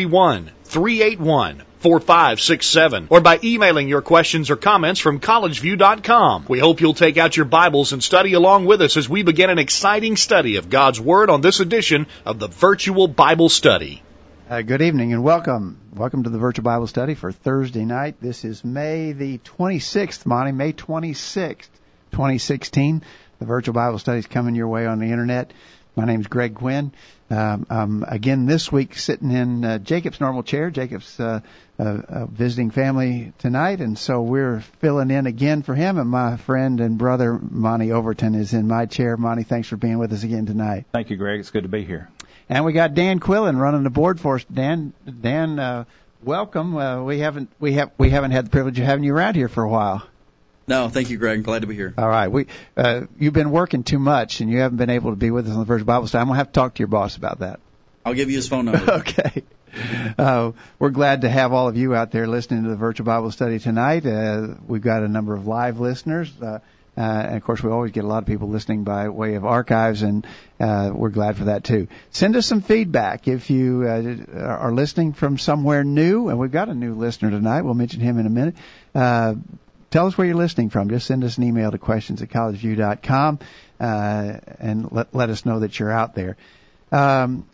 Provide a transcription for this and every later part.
331 381 4567 or by emailing your questions or comments from collegevue.com. We hope you'll take out your Bibles and study along with us as we begin an exciting study of God's Word on this edition of the Virtual Bible Study. Uh, good evening and welcome. Welcome to the Virtual Bible Study for Thursday night. This is May the 26th, Monty, May 26th, 2016. The Virtual Bible Study is coming your way on the internet. My name is Greg Gwin. Um, um, again, this week sitting in uh, Jacob's normal chair. Jacob's uh, uh, uh, visiting family tonight, and so we're filling in again for him. And my friend and brother Monty Overton is in my chair. Monty, thanks for being with us again tonight. Thank you, Greg. It's good to be here. And we got Dan Quillen running the board for us. Dan, Dan, uh, welcome. Uh, we haven't we have we haven't had the privilege of having you around here for a while. No, thank you, Greg. Glad to be here. All right. We uh, you've been working too much, and you haven't been able to be with us on the first Bible study. I'm gonna have to talk to your boss about that. I'll give you his phone number. okay. Uh, we're glad to have all of you out there listening to the virtual Bible study tonight. Uh, we've got a number of live listeners. Uh, uh, and of course, we always get a lot of people listening by way of archives, and uh, we're glad for that too. Send us some feedback if you uh, are listening from somewhere new, and we've got a new listener tonight. We'll mention him in a minute. Tell us where you're listening from. Just send us an email to questions at collegevue.com uh, and let, let us know that you're out there. Um,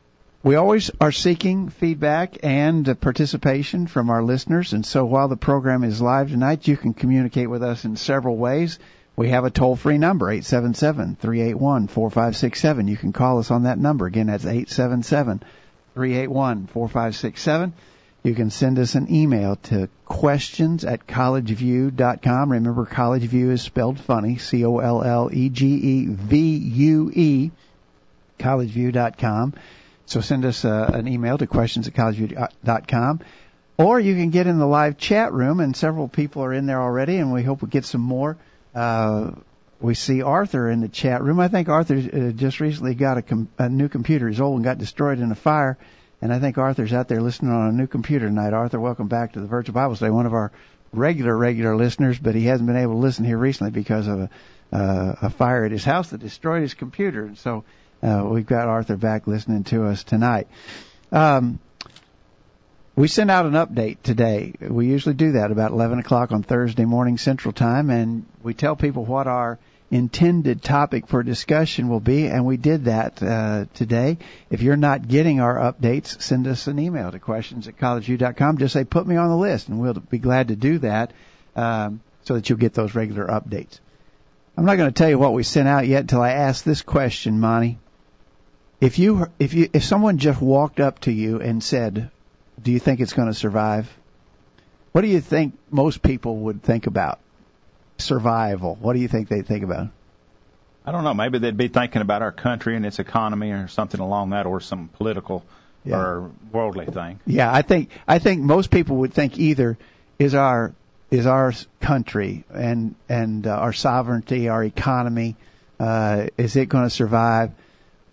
we always are seeking feedback and uh, participation from our listeners, and so while the program is live tonight, you can communicate with us in several ways. We have a toll-free number, 877-381-4567. You can call us on that number. Again, that's 877-381-4567. You can send us an email to questions at collegevue.com. Remember, Collegevue is spelled funny, C-O-L-L-E-G-E-V-U-E, collegevue.com. So send us uh, an email to questions at collegevue.com. Or you can get in the live chat room, and several people are in there already, and we hope we get some more. Uh, we see Arthur in the chat room. I think Arthur uh, just recently got a, com- a new computer. His old one got destroyed in a fire and I think Arthur's out there listening on a new computer tonight. Arthur, welcome back to the Virtual Bible Study, one of our regular, regular listeners, but he hasn't been able to listen here recently because of a, uh, a fire at his house that destroyed his computer. And so uh, we've got Arthur back listening to us tonight. Um, we sent out an update today. We usually do that about 11 o'clock on Thursday morning Central Time, and we tell people what our intended topic for discussion will be, and we did that uh, today. If you're not getting our updates, send us an email to questions at collegevue.com. Just say, put me on the list, and we'll be glad to do that um, so that you'll get those regular updates. I'm not going to tell you what we sent out yet until I ask this question, Monty. If you if you if someone just walked up to you and said, "Do you think it's going to survive?" What do you think most people would think about? Survival? What do you think they think about? I don't know. Maybe they'd be thinking about our country and its economy or something along that, or some political yeah. or worldly thing. Yeah, I think I think most people would think either is our is our country and and uh, our sovereignty, our economy, uh, is it going to survive?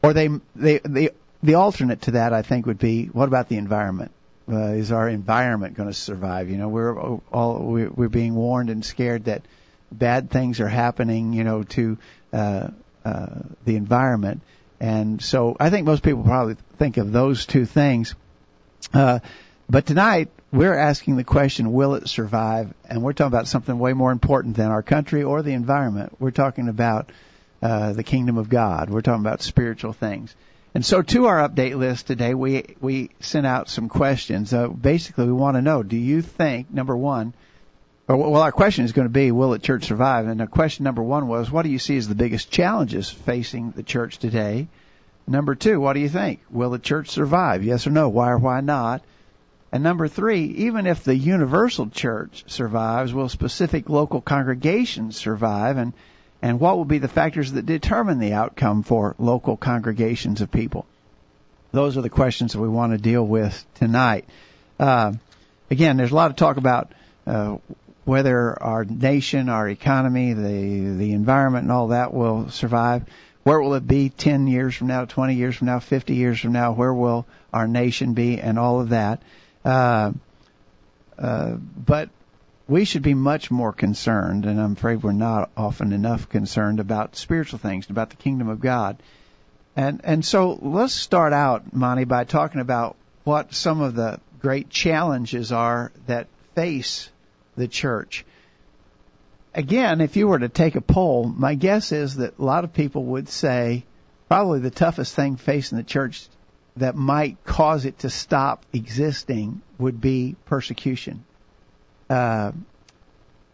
Or they they the the alternate to that I think would be what about the environment? Uh, is our environment going to survive? You know, we're all we're, we're being warned and scared that bad things are happening, you know, to uh, uh, the environment. And so I think most people probably think of those two things. Uh, but tonight we're asking the question, will it survive? And we're talking about something way more important than our country or the environment. We're talking about uh, the kingdom of God. We're talking about spiritual things. And so to our update list today, we, we sent out some questions. Uh, basically, we want to know, do you think, number one, well, our question is going to be, will the church survive? And question number one was, what do you see as the biggest challenges facing the church today? Number two, what do you think? Will the church survive? Yes or no? Why or why not? And number three, even if the universal church survives, will specific local congregations survive? And, and what will be the factors that determine the outcome for local congregations of people? those are the questions that we want to deal with tonight. Uh, again, there's a lot of talk about uh, whether our nation, our economy, the the environment, and all that will survive. Where will it be 10 years from now, 20 years from now, 50 years from now? Where will our nation be, and all of that? Uh, uh, but we should be much more concerned, and I'm afraid we're not often enough concerned about spiritual things, about the kingdom of God. And and so let's start out, Monty, by talking about what some of the great challenges are that face the church. Again, if you were to take a poll, my guess is that a lot of people would say probably the toughest thing facing the church that might cause it to stop existing would be persecution. Uh,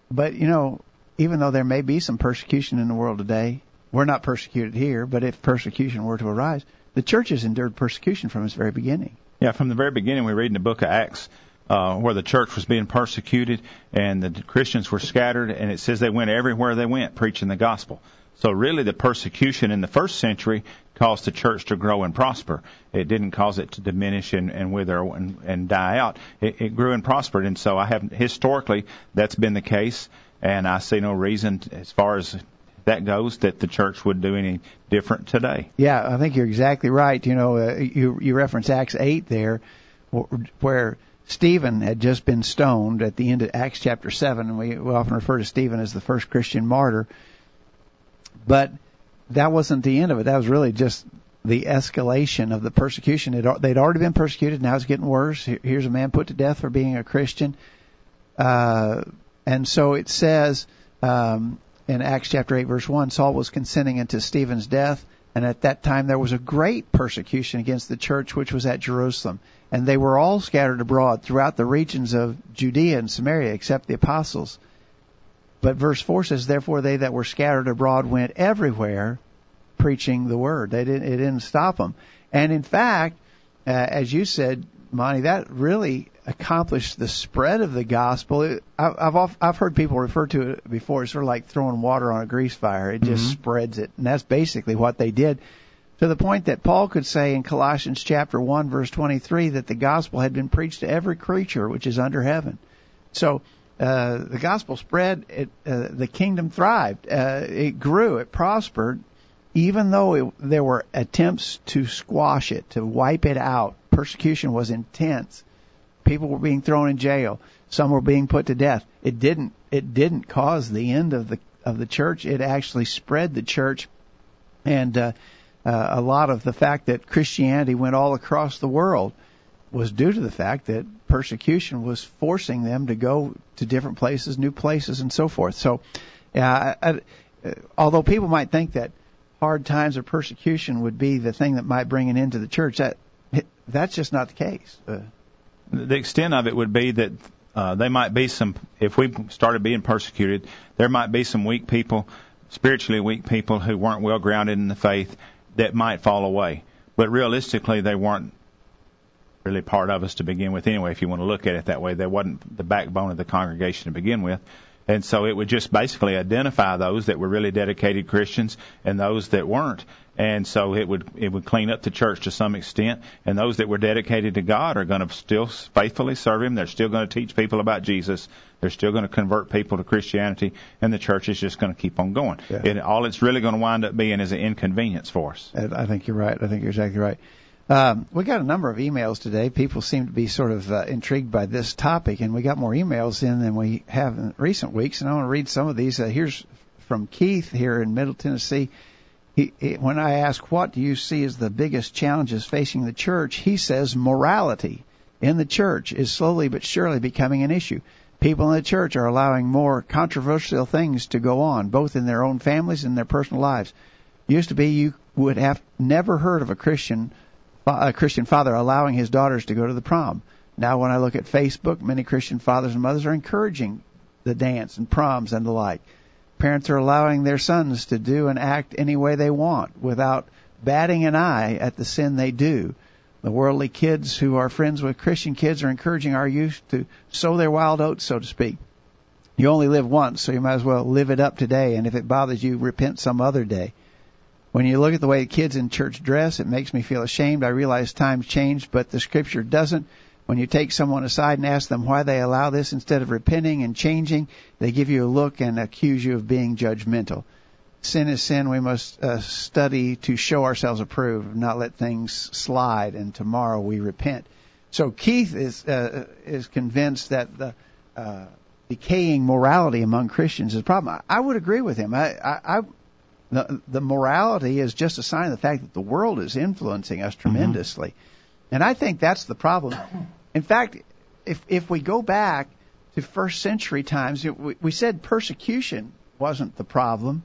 but you know, even though there may be some persecution in the world today, we're not persecuted here. But if persecution were to arise, the church has endured persecution from its very beginning. Yeah, from the very beginning, we read in the book of Acts uh, where the church was being persecuted and the Christians were scattered, and it says they went everywhere they went preaching the gospel. So really, the persecution in the first century caused the church to grow and prosper. It didn't cause it to diminish and, and wither and, and die out. It, it grew and prospered, and so I have historically that's been the case, and I see no reason as far as that goes that the church would do any different today. Yeah, I think you're exactly right. You know, uh, you you reference Acts eight there, where Stephen had just been stoned at the end of Acts chapter seven, and we, we often refer to Stephen as the first Christian martyr but that wasn't the end of it. That was really just the escalation of the persecution. It, they'd already been persecuted. Now it's getting worse. Here's a man put to death for being a Christian. Uh, and so it says um, in Acts chapter 8, verse 1 Saul was consenting unto Stephen's death. And at that time there was a great persecution against the church which was at Jerusalem. And they were all scattered abroad throughout the regions of Judea and Samaria, except the apostles. But verse 4 says, Therefore they that were scattered abroad went everywhere preaching the word. They didn't, it didn't stop them. And in fact, uh, as you said, Monty, that really accomplished the spread of the gospel. It, I, I've I've heard people refer to it before. It's sort of like throwing water on a grease fire. It just mm-hmm. spreads it, and that's basically what they did. To the point that Paul could say in Colossians chapter one verse twenty three that the gospel had been preached to every creature which is under heaven. So uh, the gospel spread, it, uh, the kingdom thrived, uh, it grew, it prospered, even though it, there were attempts to squash it, to wipe it out. Persecution was intense. People were being thrown in jail. Some were being put to death. It didn't. It didn't cause the end of the of the church. It actually spread the church, and uh, uh, a lot of the fact that Christianity went all across the world was due to the fact that persecution was forcing them to go to different places, new places, and so forth. So, uh, I, although people might think that hard times or persecution would be the thing that might bring an end to the church, that that's just not the case. Uh, the extent of it would be that uh, they might be some. If we started being persecuted, there might be some weak people, spiritually weak people who weren't well grounded in the faith that might fall away. But realistically, they weren't really part of us to begin with anyway, if you want to look at it that way. They wasn't the backbone of the congregation to begin with. And so it would just basically identify those that were really dedicated Christians and those that weren't. And so it would it would clean up the church to some extent. And those that were dedicated to God are going to still faithfully serve Him. They're still going to teach people about Jesus. They're still going to convert people to Christianity, and the church is just going to keep on going. Yeah. And all it's really going to wind up being is an inconvenience for us. I think you're right. I think you're exactly right. Um, we got a number of emails today. People seem to be sort of uh, intrigued by this topic, and we got more emails in than we have in recent weeks. And I want to read some of these. Uh, here's from Keith here in Middle Tennessee. He, he, when I ask what do you see as the biggest challenges facing the church, he says morality in the church is slowly but surely becoming an issue. People in the church are allowing more controversial things to go on, both in their own families and their personal lives. Used to be you would have never heard of a Christian a Christian father allowing his daughters to go to the prom. Now, when I look at Facebook, many Christian fathers and mothers are encouraging the dance and proms and the like. Parents are allowing their sons to do and act any way they want without batting an eye at the sin they do. The worldly kids who are friends with Christian kids are encouraging our youth to sow their wild oats, so to speak. You only live once, so you might as well live it up today, and if it bothers you, repent some other day. When you look at the way kids in church dress, it makes me feel ashamed. I realize times changed, but the scripture doesn't. When you take someone aside and ask them why they allow this instead of repenting and changing, they give you a look and accuse you of being judgmental. Sin is sin. We must uh, study to show ourselves approved, not let things slide, and tomorrow we repent. So Keith is uh, is convinced that the uh, decaying morality among Christians is a problem. I, I would agree with him. I, I the, the morality is just a sign of the fact that the world is influencing us tremendously, mm-hmm. and I think that's the problem. In fact, if if we go back to first century times, we, we said persecution wasn't the problem.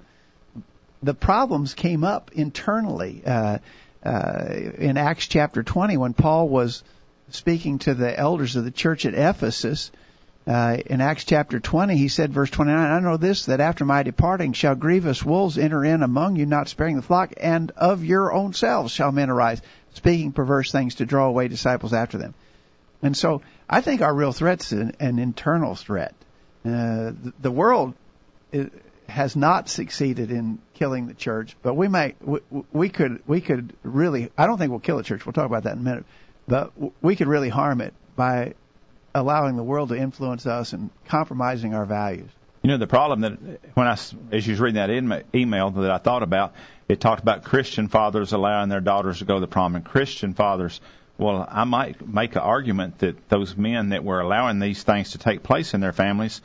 The problems came up internally. Uh, uh, in Acts chapter 20, when Paul was speaking to the elders of the church at Ephesus, uh, in Acts chapter 20, he said, verse 29, I know this, that after my departing shall grievous wolves enter in among you, not sparing the flock, and of your own selves shall men arise, speaking perverse things to draw away disciples after them. And so I think our real threat's an, an internal threat. Uh, the, the world is, has not succeeded in killing the church, but we might, we, we could, we could really, I don't think we'll kill the church. We'll talk about that in a minute, but we could really harm it by allowing the world to influence us and compromising our values. You know, the problem that when I, as you was reading that email that I thought about, it talked about Christian fathers allowing their daughters to go to the prom, and Christian fathers. Well, I might make an argument that those men that were allowing these things to take place in their families,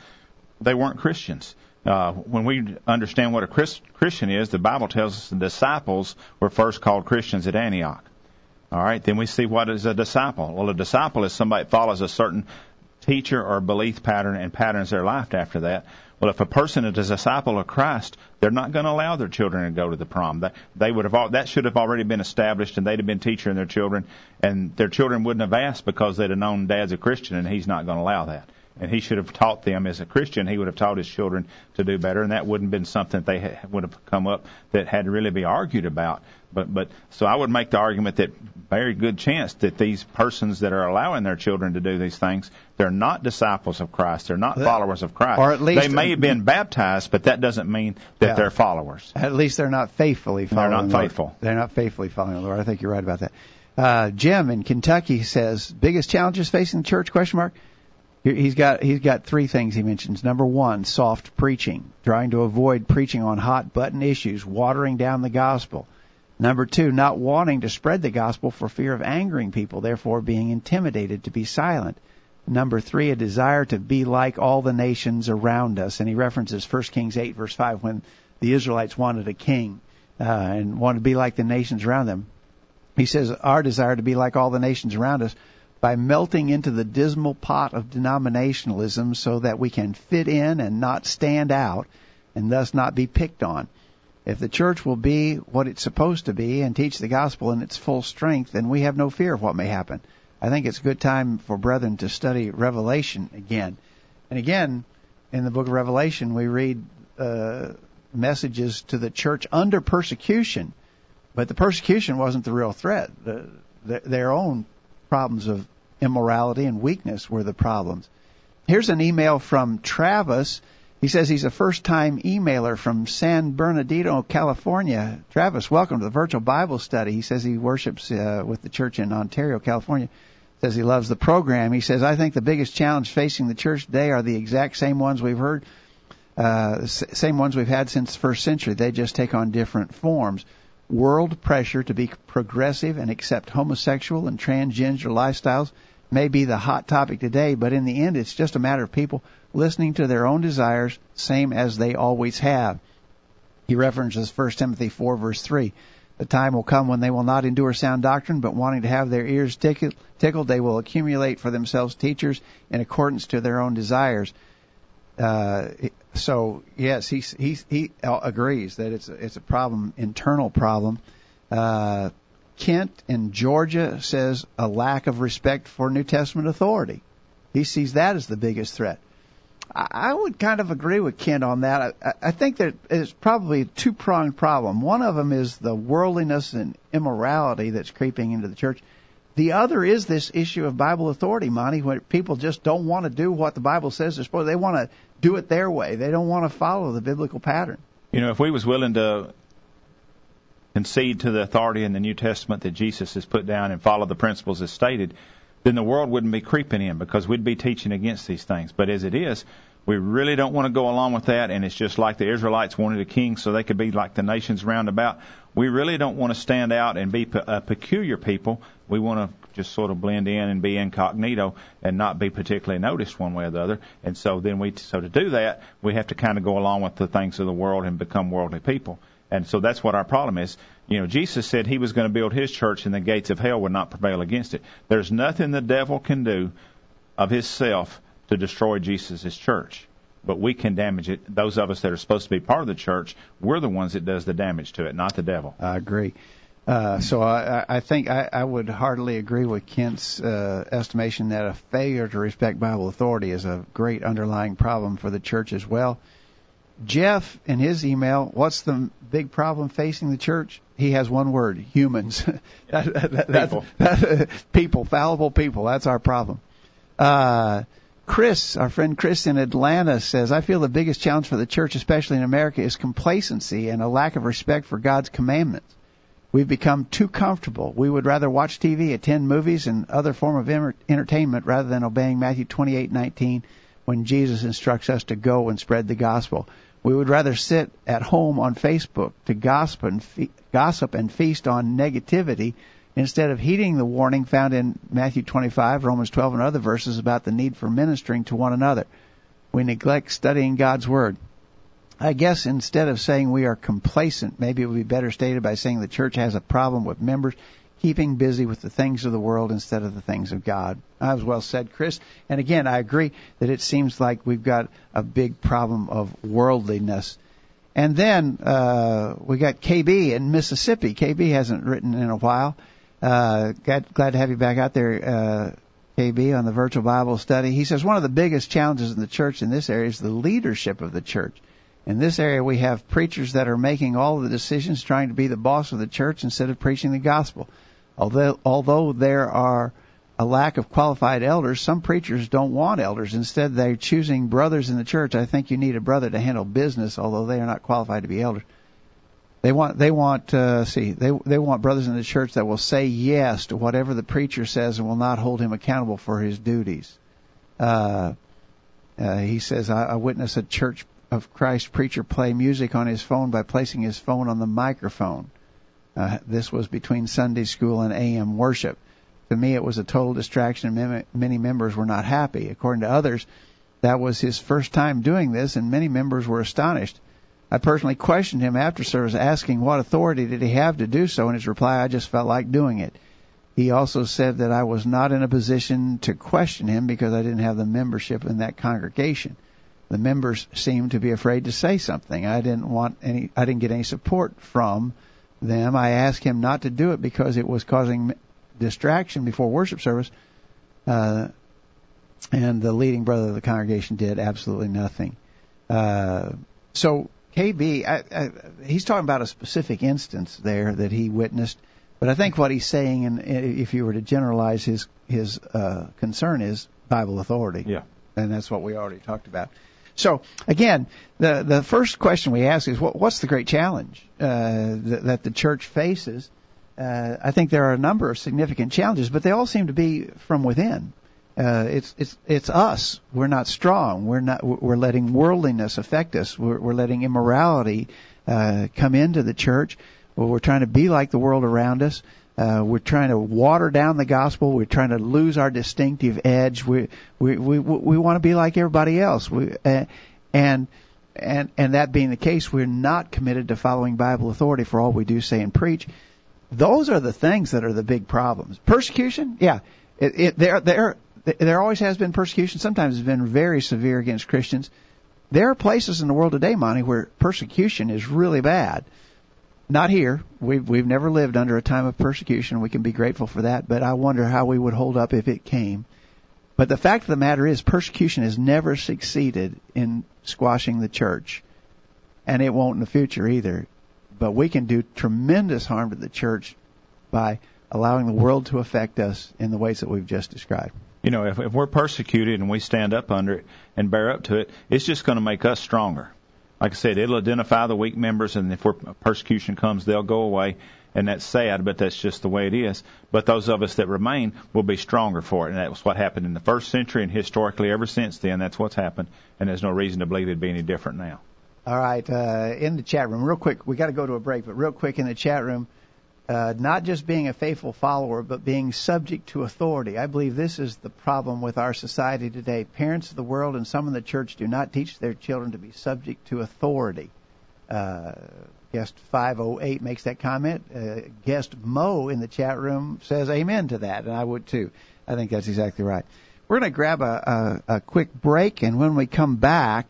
they weren't Christians. Uh, when we understand what a Christ, Christian is, the Bible tells us the disciples were first called Christians at Antioch. All right, then we see what is a disciple. Well, a disciple is somebody that follows a certain teacher or belief pattern and patterns their life after that. Well, if a person is a disciple of Christ, they're not going to allow their children to go to the prom. That they would have that should have already been established, and they'd have been teaching their children, and their children wouldn't have asked because they'd have known Dad's a Christian, and he's not going to allow that. And he should have taught them as a Christian. He would have taught his children to do better, and that wouldn't have been something that they would have come up that had to really be argued about. But but so I would make the argument that very good chance that these persons that are allowing their children to do these things, they're not disciples of Christ. They're not followers of Christ. Or at least they may have been baptized, but that doesn't mean that yeah. they're followers. At least they're not faithfully following. They're not the faithful. Lord. They're not faithfully following the Lord. I think you're right about that. Uh, Jim in Kentucky says biggest challenges facing the church? Question mark. He's got he's got three things he mentions. Number one, soft preaching, trying to avoid preaching on hot button issues, watering down the gospel. Number two, not wanting to spread the gospel for fear of angering people, therefore being intimidated to be silent. Number three, a desire to be like all the nations around us. And he references 1 Kings 8, verse 5, when the Israelites wanted a king uh, and wanted to be like the nations around them. He says, Our desire to be like all the nations around us by melting into the dismal pot of denominationalism so that we can fit in and not stand out and thus not be picked on. If the church will be what it's supposed to be and teach the gospel in its full strength, then we have no fear of what may happen. I think it's a good time for brethren to study Revelation again. And again, in the book of Revelation, we read uh, messages to the church under persecution, but the persecution wasn't the real threat. The, the, their own problems of immorality and weakness were the problems. Here's an email from Travis he says he's a first time emailer from San Bernardino, California. Travis, welcome to the virtual Bible study. He says he worships uh, with the church in Ontario, California. Says he loves the program. He says, I think the biggest challenge facing the church today are the exact same ones we've heard, uh, same ones we've had since the first century. They just take on different forms. World pressure to be progressive and accept homosexual and transgender lifestyles may be the hot topic today, but in the end, it's just a matter of people listening to their own desires, same as they always have. He references 1 Timothy 4 verse 3. The time will come when they will not endure sound doctrine, but wanting to have their ears tickled, they will accumulate for themselves teachers in accordance to their own desires. Uh, so yes, he he he agrees that it's a, it's a problem, internal problem. Uh, Kent in Georgia says a lack of respect for New Testament authority. He sees that as the biggest threat. I would kind of agree with Kent on that. I, I think that it's probably a two pronged problem. One of them is the worldliness and immorality that's creeping into the church. The other is this issue of Bible authority, Monty, where people just don't want to do what the Bible says they're supposed. to. They want to do it their way. They don't want to follow the biblical pattern. You know, if we was willing to concede to the authority in the New Testament that Jesus has put down and follow the principles as stated, then the world wouldn't be creeping in because we'd be teaching against these things. But as it is, we really don't want to go along with that, and it's just like the Israelites wanted a king so they could be like the nations round about. We really don't want to stand out and be a peculiar people. We want to just sort of blend in and be incognito and not be particularly noticed one way or the other. And so then we, so to do that, we have to kind of go along with the things of the world and become worldly people. And so that's what our problem is. You know, Jesus said he was going to build his church and the gates of hell would not prevail against it. There's nothing the devil can do of himself to destroy Jesus' church. But we can damage it. Those of us that are supposed to be part of the church, we're the ones that does the damage to it, not the devil. I agree. Uh, so I, I think I, I would heartily agree with Kent's uh, estimation that a failure to respect Bible authority is a great underlying problem for the church as well. Jeff, in his email, what's the big problem facing the church? He has one word: humans. that, that, people. That, people, fallible people. That's our problem. Uh, Chris, our friend Chris in Atlanta says, I feel the biggest challenge for the church, especially in America, is complacency and a lack of respect for God's commandments. We've become too comfortable. We would rather watch TV, attend movies, and other form of entertainment rather than obeying Matthew 28:19 when Jesus instructs us to go and spread the gospel. We would rather sit at home on Facebook to gossip and, fe- gossip and feast on negativity instead of heeding the warning found in Matthew 25, Romans 12, and other verses about the need for ministering to one another. We neglect studying God's Word. I guess instead of saying we are complacent, maybe it would be better stated by saying the church has a problem with members keeping busy with the things of the world instead of the things of God. That was well said, Chris. And again, I agree that it seems like we've got a big problem of worldliness. And then uh, we got KB in Mississippi. KB hasn't written in a while. Uh, glad, glad to have you back out there, uh, KB, on the virtual Bible study. He says one of the biggest challenges in the church in this area is the leadership of the church. In this area, we have preachers that are making all the decisions, trying to be the boss of the church instead of preaching the gospel. Although, although there are a lack of qualified elders, some preachers don't want elders. Instead, they're choosing brothers in the church. I think you need a brother to handle business, although they are not qualified to be elders. They want they want uh, see they they want brothers in the church that will say yes to whatever the preacher says and will not hold him accountable for his duties. Uh, uh, he says I, I witnessed a church of Christ preacher play music on his phone by placing his phone on the microphone. Uh, this was between Sunday school and AM worship. To me, it was a total distraction, and many members were not happy. According to others, that was his first time doing this, and many members were astonished. I personally questioned him after service, asking what authority did he have to do so, and his reply, I just felt like doing it. He also said that I was not in a position to question him because I didn't have the membership in that congregation. The members seemed to be afraid to say something. I didn't want any, I didn't get any support from them. I asked him not to do it because it was causing distraction before worship service. Uh, and the leading brother of the congregation did absolutely nothing. Uh, so KB, I, I, he's talking about a specific instance there that he witnessed, but I think what he's saying, and if you were to generalize his his uh, concern, is Bible authority. Yeah, and that's what we already talked about. So again, the the first question we ask is, what, what's the great challenge uh, that, that the church faces? Uh, I think there are a number of significant challenges, but they all seem to be from within. Uh, it's it's it's us. We're not strong. We're not. We're letting worldliness affect us. We're, we're letting immorality uh, come into the church. Well, we're trying to be like the world around us. Uh, we're trying to water down the gospel. We're trying to lose our distinctive edge. We we we we want to be like everybody else. We uh, and and and that being the case, we're not committed to following Bible authority for all we do, say, and preach. Those are the things that are the big problems. Persecution, yeah, it, it, there there there always has been persecution. Sometimes it's been very severe against Christians. There are places in the world today, Monty, where persecution is really bad. Not here. We've we've never lived under a time of persecution. We can be grateful for that. But I wonder how we would hold up if it came. But the fact of the matter is, persecution has never succeeded in squashing the church, and it won't in the future either. But we can do tremendous harm to the church by allowing the world to affect us in the ways that we've just described. You know, if, if we're persecuted and we stand up under it and bear up to it, it's just going to make us stronger. Like I said, it'll identify the weak members, and if persecution comes, they'll go away. And that's sad, but that's just the way it is. But those of us that remain will be stronger for it. And that was what happened in the first century, and historically ever since then, that's what's happened. And there's no reason to believe it'd be any different now. All right, uh, in the chat room, real quick, we got to go to a break, but real quick in the chat room, uh, not just being a faithful follower, but being subject to authority. I believe this is the problem with our society today. Parents of the world and some in the church do not teach their children to be subject to authority. Uh, guest 508 makes that comment. Uh, guest Mo in the chat room says amen to that, and I would too. I think that's exactly right. We're going to grab a, a, a quick break, and when we come back,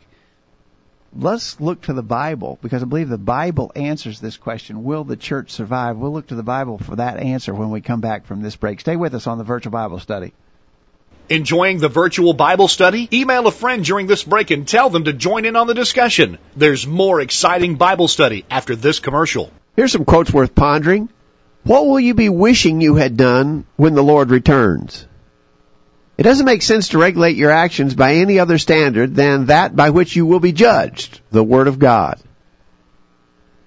let's look to the Bible because I believe the Bible answers this question. Will the church survive? We'll look to the Bible for that answer when we come back from this break. Stay with us on the virtual Bible study. Enjoying the virtual Bible study? Email a friend during this break and tell them to join in on the discussion. There's more exciting Bible study after this commercial. Here's some quotes worth pondering. What will you be wishing you had done when the Lord returns? It doesn't make sense to regulate your actions by any other standard than that by which you will be judged, the Word of God.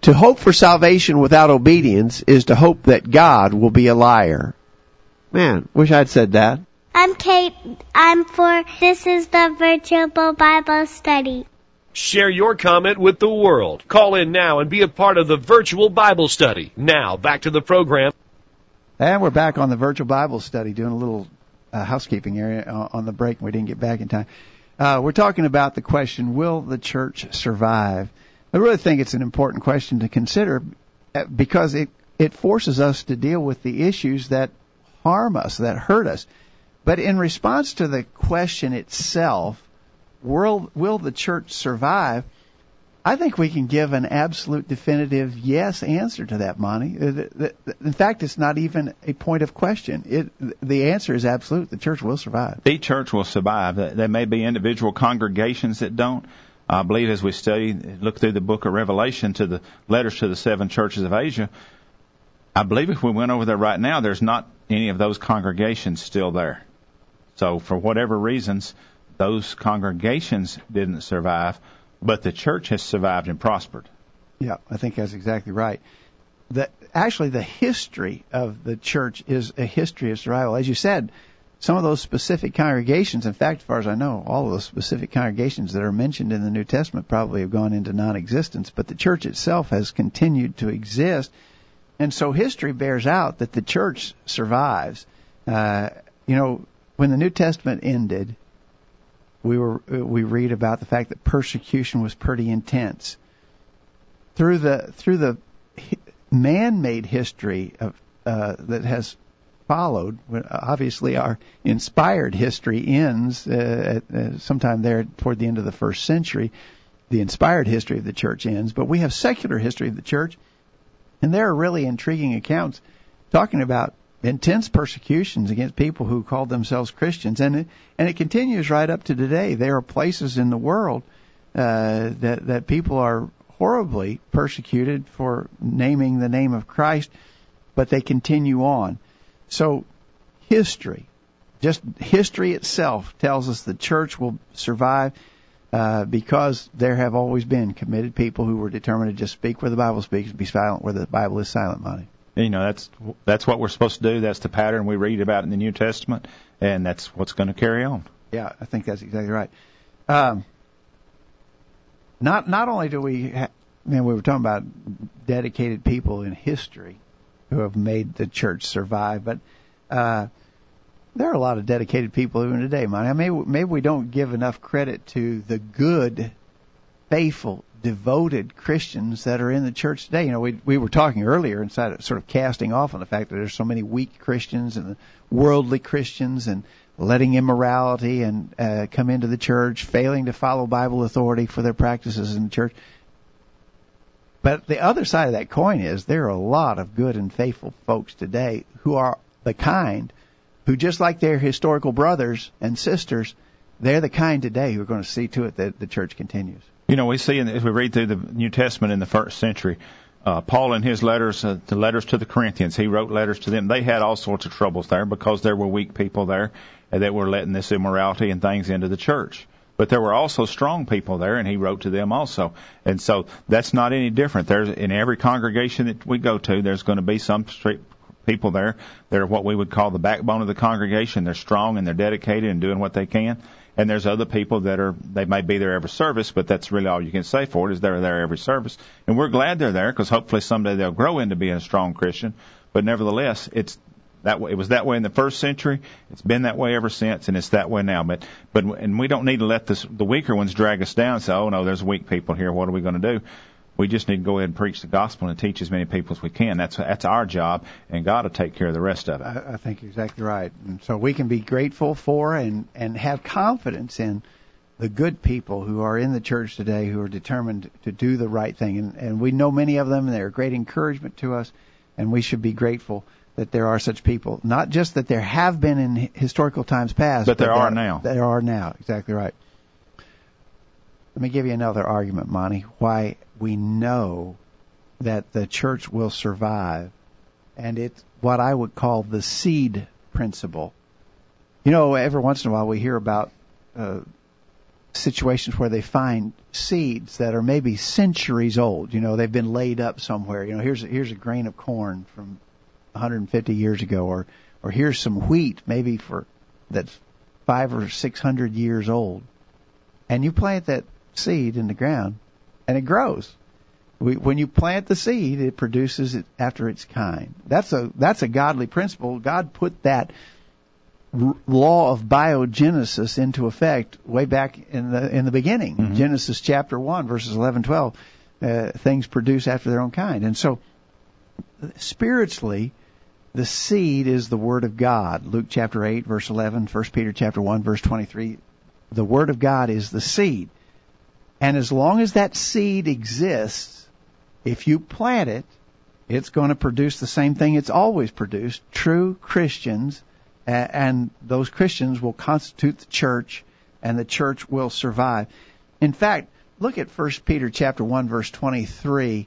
To hope for salvation without obedience is to hope that God will be a liar. Man, wish I'd said that. I'm Kate. I'm for This is the Virtual Bible Study. Share your comment with the world. Call in now and be a part of the virtual Bible study. Now, back to the program. And we're back on the virtual Bible study, doing a little uh, housekeeping area on the break. We didn't get back in time. Uh, we're talking about the question: Will the church survive? I really think it's an important question to consider uh, because it it forces us to deal with the issues that harm us, that hurt us. But in response to the question itself, will, will the church survive? I think we can give an absolute definitive yes answer to that, Monty. Uh, in fact, it's not even a point of question. It, the answer is absolute. The church will survive. The church will survive. There may be individual congregations that don't. I believe as we study, look through the book of Revelation to the letters to the seven churches of Asia, I believe if we went over there right now, there's not any of those congregations still there. So for whatever reasons, those congregations didn't survive, but the church has survived and prospered. Yeah, I think that's exactly right. The, actually, the history of the church is a history of survival. As you said, some of those specific congregations, in fact, as far as I know, all of those specific congregations that are mentioned in the New Testament probably have gone into non-existence, but the church itself has continued to exist. And so history bears out that the church survives. Uh, you know, when the New Testament ended, we were we read about the fact that persecution was pretty intense. Through the through the man-made history of uh, that has followed, obviously our inspired history ends uh, at, uh, sometime there toward the end of the first century. The inspired history of the church ends, but we have secular history of the church, and there are really intriguing accounts talking about intense persecutions against people who called themselves Christians, and it, and it continues right up to today. There are places in the world uh, that that people are horribly persecuted for naming the name of Christ, but they continue on. So history, just history itself, tells us the church will survive. Uh, because there have always been committed people who were determined to just speak where the Bible speaks, and be silent where the Bible is silent, money you know that's that's what we're supposed to do. That's the pattern we read about in the New Testament, and that's what's going to carry on. Yeah, I think that's exactly right. Um, not not only do we, ha- I we were talking about dedicated people in history who have made the church survive, but uh, there are a lot of dedicated people even today. Man, maybe maybe we don't give enough credit to the good, faithful, devoted Christians that are in the church today. You know, we we were talking earlier inside of sort of casting off on the fact that there's so many weak Christians and worldly Christians and letting immorality and uh, come into the church, failing to follow Bible authority for their practices in the church. But the other side of that coin is there are a lot of good and faithful folks today who are the kind who, just like their historical brothers and sisters, they're the kind today who are going to see to it that the church continues. You know, we see in, as we read through the New Testament in the first century, uh, Paul in his letters, uh, the letters to the Corinthians, he wrote letters to them. They had all sorts of troubles there because there were weak people there that were letting this immorality and things into the church. but there were also strong people there, and he wrote to them also. And so that's not any different. There's in every congregation that we go to, there's going to be some straight people there. They're what we would call the backbone of the congregation. They're strong and they're dedicated and doing what they can. And there's other people that are they may be there every service, but that's really all you can say for it is they're there every service. And we're glad they're there because hopefully someday they'll grow into being a strong Christian. But nevertheless, it's that way. It was that way in the first century. It's been that way ever since, and it's that way now. But but and we don't need to let this, the weaker ones drag us down. So oh no, there's weak people here. What are we going to do? We just need to go ahead and preach the gospel and teach as many people as we can. That's that's our job, and God will take care of the rest of it. I, I think you're exactly right. And so we can be grateful for and and have confidence in the good people who are in the church today who are determined to do the right thing. And, and we know many of them, and they're a great encouragement to us, and we should be grateful that there are such people. Not just that there have been in historical times past, but, but there are now. There are now. Exactly right. Let me give you another argument, Monty, why we know that the church will survive. And it's what I would call the seed principle. You know, every once in a while we hear about uh, situations where they find seeds that are maybe centuries old. You know, they've been laid up somewhere. You know, here's a, here's a grain of corn from 150 years ago, or or here's some wheat maybe for that's five or six hundred years old, and you plant that seed in the ground, and it grows. We, when you plant the seed, it produces it after its kind. That's a that's a godly principle. God put that r- law of biogenesis into effect way back in the in the beginning. Mm-hmm. Genesis chapter one, verses 11, 12. Uh, things produce after their own kind, and so spiritually, the seed is the word of God. Luke chapter 8 verse 11, 1 Peter chapter 1 verse 23. The word of God is the seed. And as long as that seed exists, if you plant it, it's going to produce the same thing it's always produced. True Christians, and those Christians will constitute the church, and the church will survive. In fact, look at 1 Peter chapter 1 verse 23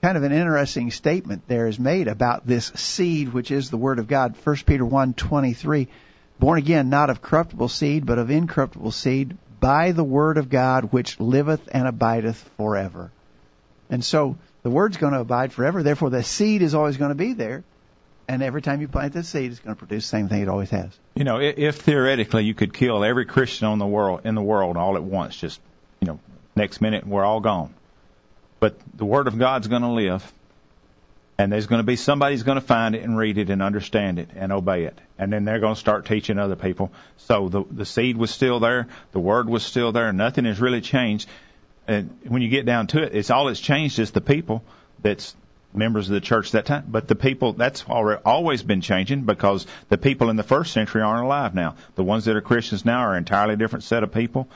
kind of an interesting statement there is made about this seed which is the word of God. 1 Peter 1:23 born again not of corruptible seed but of incorruptible seed by the word of God which liveth and abideth forever. And so the word's going to abide forever therefore the seed is always going to be there. And every time you plant that seed, it's going to produce the same thing it always has. You know, if theoretically you could kill every Christian on the world in the world all at once, just you know, next minute we're all gone but the Word of God's going to live, and there's going to be somebody's going to find it and read it and understand it and obey it, and then they're going to start teaching other people. So the the seed was still there, the Word was still there, nothing has really changed. And when you get down to it, it's all that's changed is the people that's members of the church that time. But the people, that's always been changing because the people in the first century aren't alive now. The ones that are Christians now are an entirely different set of people.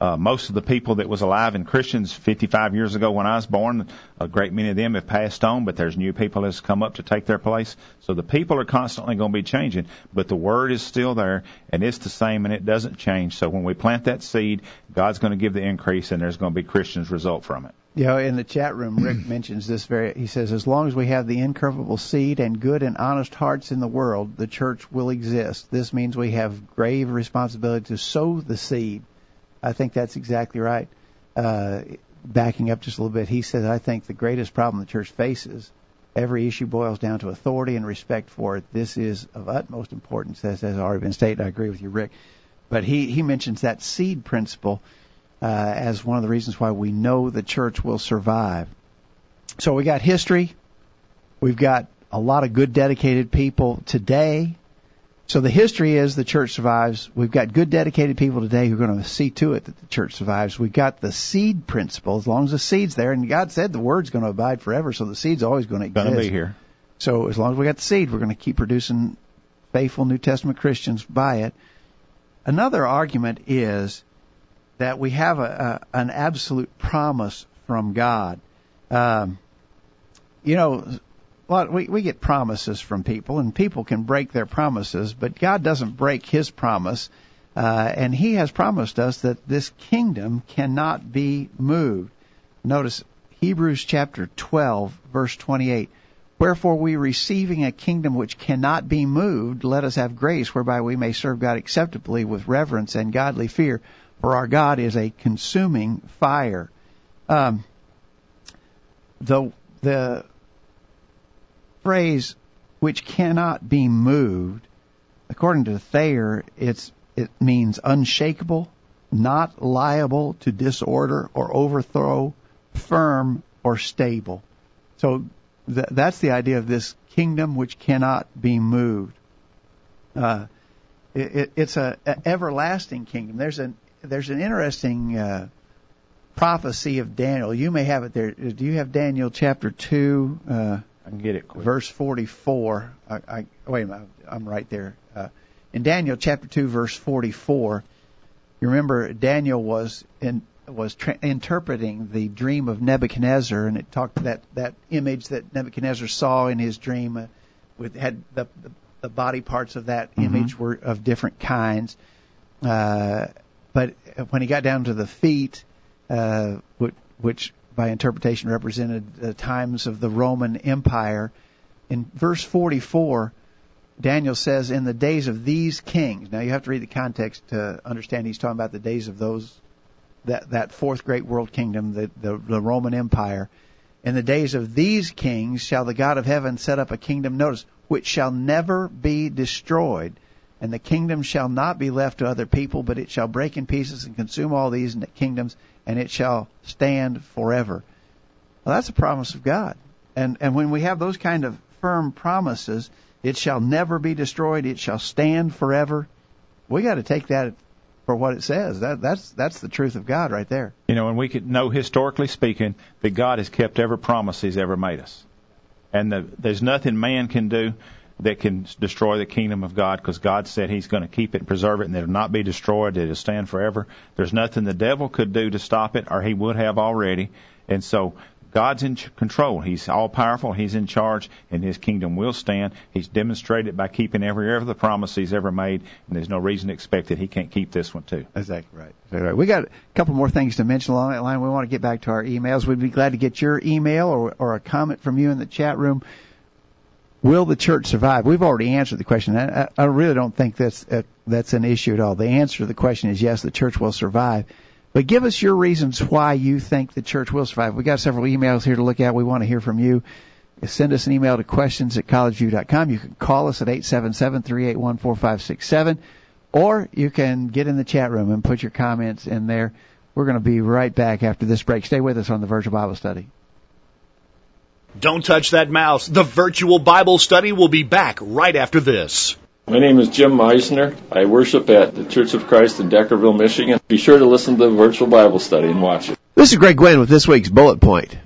Uh, most of the people that was alive in Christians 55 years ago when I was born, a great many of them have passed on, but there's new people that's come up to take their place. So the people are constantly going to be changing, but the word is still there and it's the same and it doesn't change. So when we plant that seed, God's going to give the increase and there's going to be Christians result from it. You know, in the chat room, Rick mentions this very. He says, as long as we have the incorruptible seed and good and honest hearts in the world, the church will exist. This means we have grave responsibility to sow the seed I think that's exactly right. Uh, backing up just a little bit, he says, I think the greatest problem the church faces, every issue boils down to authority and respect for it. This is of utmost importance, as has already been stated. I agree with you, Rick. But he, he mentions that seed principle uh, as one of the reasons why we know the church will survive. So we got history. We've got a lot of good, dedicated people today so the history is the church survives. We've got good, dedicated people today who are going to see to it that the church survives. We've got the seed principle. As long as the seed's there, and God said the word's going to abide forever, so the seed's always going to exist. Going to be here. So as long as we got the seed, we're going to keep producing faithful New Testament Christians by it. Another argument is that we have a, a an absolute promise from God. Um, you know, well, we, we get promises from people, and people can break their promises, but God doesn't break His promise. Uh, and He has promised us that this kingdom cannot be moved. Notice Hebrews chapter 12, verse 28. Wherefore we receiving a kingdom which cannot be moved, let us have grace whereby we may serve God acceptably with reverence and godly fear, for our God is a consuming fire. Um, the the phrase which cannot be moved, according to Thayer, it's it means unshakable, not liable to disorder or overthrow, firm or stable. So th- that's the idea of this kingdom which cannot be moved. Uh, it, it, it's a, everlasting kingdom. There's an there's an interesting uh, prophecy of Daniel. You may have it there. Do you have Daniel chapter two? Uh, I can get it. Quick. Verse forty-four. I, I wait a minute. I'm right there. Uh, in Daniel chapter two, verse forty-four. You remember Daniel was in was tra- interpreting the dream of Nebuchadnezzar, and it talked that that image that Nebuchadnezzar saw in his dream, uh, with had the, the the body parts of that Mm-hmm. image were of different kinds. Uh, but when he got down to the feet, uh, which, which by interpretation represented the times of the Roman Empire, in verse 44, Daniel says, "In the days of these kings." Now you have to read the context to understand he's talking about the days of those that that fourth great world kingdom, the the, the Roman Empire. In the days of these kings shall the God of heaven set up a kingdom. Notice, which shall never be destroyed, and the kingdom shall not be left to other people, but it shall break in pieces and consume all these kingdoms, and it shall stand forever. Well, that's a promise of God, and and when we have those kind of firm promises, it shall never be destroyed. It shall stand forever. We got to take that for what it says. That that's that's the truth of God right there. You know, and we could know historically speaking that God has kept every promise He's ever made us, and the, there's nothing man can do that can destroy the kingdom of God because God said He's going to keep it and preserve it, and it'll not be destroyed. It'll stand forever. There's nothing the devil could do to stop it, or he would have already. And so God's in control. He's all powerful. He's in charge, and His kingdom will stand. He's demonstrated by keeping every other promise He's ever made, and there's no reason to expect that He can't keep this one too. Exactly right. Exactly right. We got a couple more things to mention along that line. We want to get back to our emails. We'd be glad to get your email or, or a comment from you in the chat room. Will the church survive? We've already answered the question. I, I really don't think that's uh, that's an issue at all. The answer to the question is yes, the church will survive. But give us your reasons why you think the church will survive. We got several emails here to look at. We want to hear from you. Send us an email to questions at collegevue.com. You can call us at 877-381-4567 or you can get in the chat room and put your comments in there. We're going to be right back after this break. Stay with us on the Virtual Bible Study. Don't touch that mouse. The virtual Bible study will be back right after this. My name is Jim Meisner. I worship at the Church of Christ in Deckerville, Michigan. Be sure to listen to the virtual Bible study and watch it. This is Greg Gwin with this week's bullet point.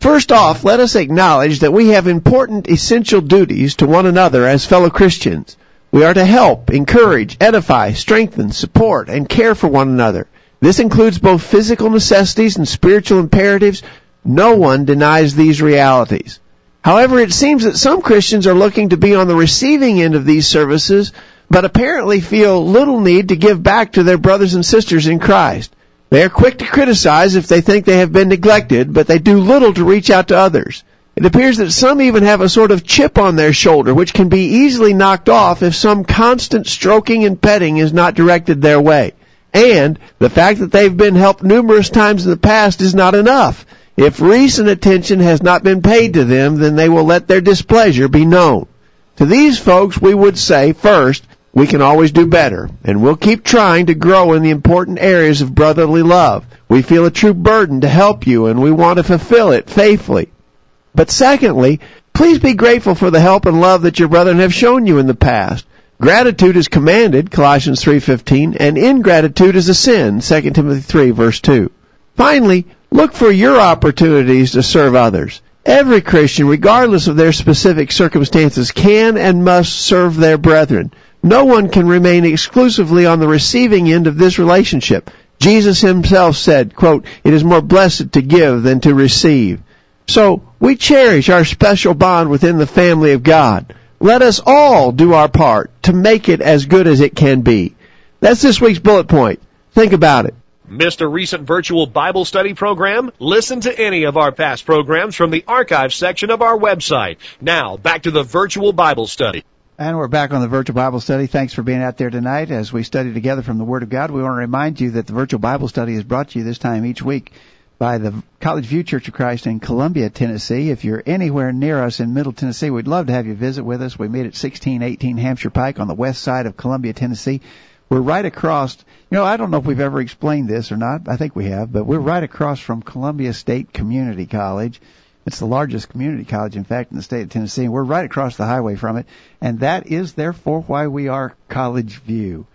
First off, let us acknowledge that we have important essential duties to one another as fellow Christians. We are to help, encourage, edify, strengthen, support, and care for one another. This includes both physical necessities and spiritual imperatives. No one denies these realities. However, it seems that some Christians are looking to be on the receiving end of these services, but apparently feel little need to give back to their brothers and sisters in Christ. They are quick to criticize if they think they have been neglected, but they do little to reach out to others. It appears that some even have a sort of chip on their shoulder, which can be easily knocked off if some constant stroking and petting is not directed their way. And the fact that they've been helped numerous times in the past is not enough. If recent attention has not been paid to them, then they will let their displeasure be known. To these folks, we would say, first, we can always do better, and we'll keep trying to grow in the important areas of brotherly love. We feel a true burden to help you, and we want to fulfill it faithfully. But secondly, please be grateful for the help and love that your brethren have shown you in the past. Gratitude is commanded, Colossians 3:15, and ingratitude is a sin, 2 Timothy 3 verse 2. Finally, look for your opportunities to serve others. Every Christian, regardless of their specific circumstances, can and must serve their brethren. No one can remain exclusively on the receiving end of this relationship. Jesus himself said, quote, it is more blessed to give than to receive. So, we cherish our special bond within the family of God. Let us all do our part to make it as good as it can be. That's this week's bullet point. Think about it. Missed a recent virtual Bible study program? Listen to any of our past programs from the archive section of our website. Now, back to the virtual Bible study. And we're back on the virtual Bible study. Thanks for being out there tonight as we study together from the Word of God. We want to remind you that the virtual Bible study is brought to you this time each week by the Collegevue Church of Christ in Columbia, Tennessee. If you're anywhere near us in Middle Tennessee, we'd love to have you visit with us. We meet at 1618 Hampshire Pike on the west side of Columbia, Tennessee. We're right across, you know, I don't know if we've ever explained this or not. I think we have, but we're right across from Columbia State Community College. It's the largest community college, in fact, in the state of Tennessee. And we're right across the highway from it. And that is therefore why we are Collegevue.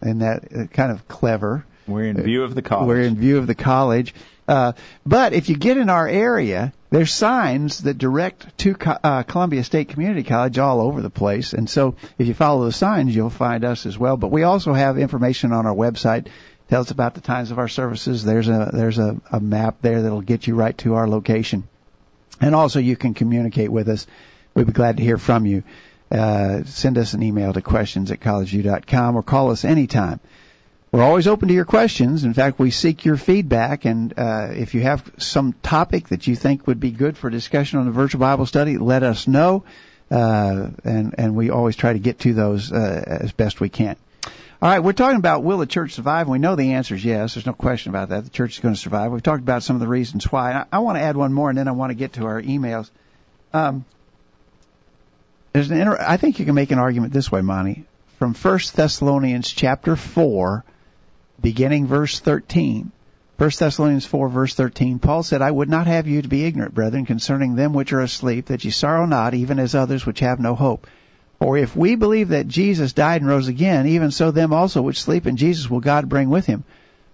And that uh, kind of clever. We're in view of the college. We're in view of the college. Uh, but if you get in our area, there's signs that direct to uh, Columbia State Community College all over the place. And so if you follow the signs, you'll find us as well. But we also have information on our website. Tells about the times of our services. There's a there's a, a map there that'll get you right to our location. And also you can communicate with us. We'd be glad to hear from you. Uh, send us an email to questions at collegevue.com or call us anytime. We're always open to your questions. In fact, we seek your feedback, and uh, if you have some topic that you think would be good for discussion on the virtual Bible study, let us know, uh, and and we always try to get to those uh, as best we can. All right, we're talking about will the church survive? And we know the answer is yes. There's no question about that. The church is going to survive. We've talked about some of the reasons why. I, I want to add one more, and then I want to get to our emails. Um, there's an inter- I think you can make an argument this way, Monty, from First Thessalonians chapter four beginning verse 13. 1 Thessalonians 4 verse 13, Paul said, I would not have you to be ignorant, brethren, concerning them which are asleep, that ye sorrow not, even as others which have no hope. For if we believe that Jesus died and rose again, even so them also which sleep in Jesus will God bring with him.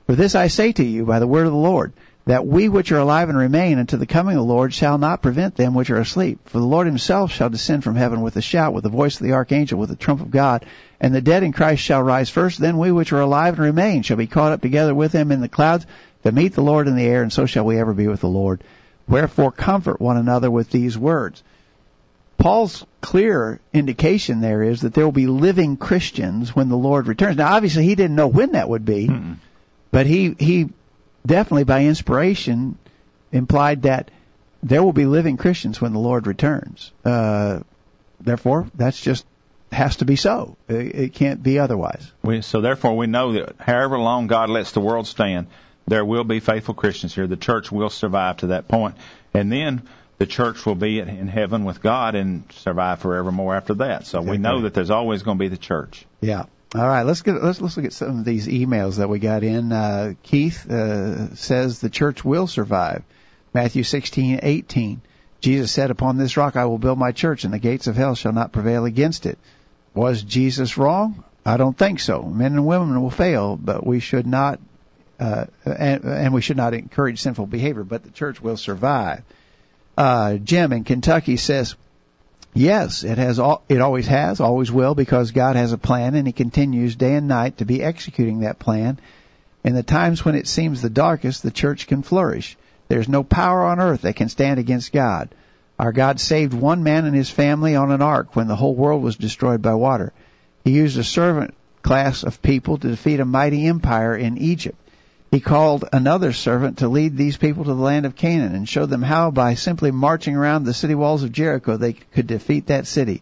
For this I say to you by the word of the Lord, that we which are alive and remain unto the coming of the Lord shall not prevent them which are asleep. For the Lord himself shall descend from heaven with a shout, with the voice of the archangel, with the trump of God, and the dead in Christ shall rise first. Then we which are alive and remain shall be caught up together with them in the clouds to meet the Lord in the air, and so shall we ever be with the Lord. Wherefore comfort one another with these words. Paul's clear indication there is that there will be living Christians when the Lord returns. Now obviously he didn't know when that would be, Mm-mm. but he, he definitely by inspiration implied that there will be living Christians when the Lord returns. Uh, therefore, that's just has to be so. It, it can't be otherwise. We, so therefore, we know that however long God lets the world stand, there will be faithful Christians here. The church will survive to that point, and then the church will be in heaven with God and survive forevermore after that. So we know that there's always going to be the church. Yeah. All right, let's get let's let's look at some of these emails that we got in. Uh, Keith uh, says the church will survive. Matthew sixteen eighteen. Jesus said, "Upon this rock I will build my church, and the gates of hell shall not prevail against it." Was Jesus wrong? I don't think so. Men and women will fail, but we should not, uh, and, and we should not encourage sinful behavior. But the church will survive. Uh, Jim in Kentucky says, Yes, it has. All, it always has, always will, because God has a plan, and He continues day and night to be executing that plan. In the times when it seems the darkest, the church can flourish. There's no power on earth that can stand against God. Our God saved one man and his family on an ark when the whole world was destroyed by water. He used a servant class of people to defeat a mighty empire in Egypt. He called another servant to lead these people to the land of Canaan and showed them how by simply marching around the city walls of Jericho they could defeat that city.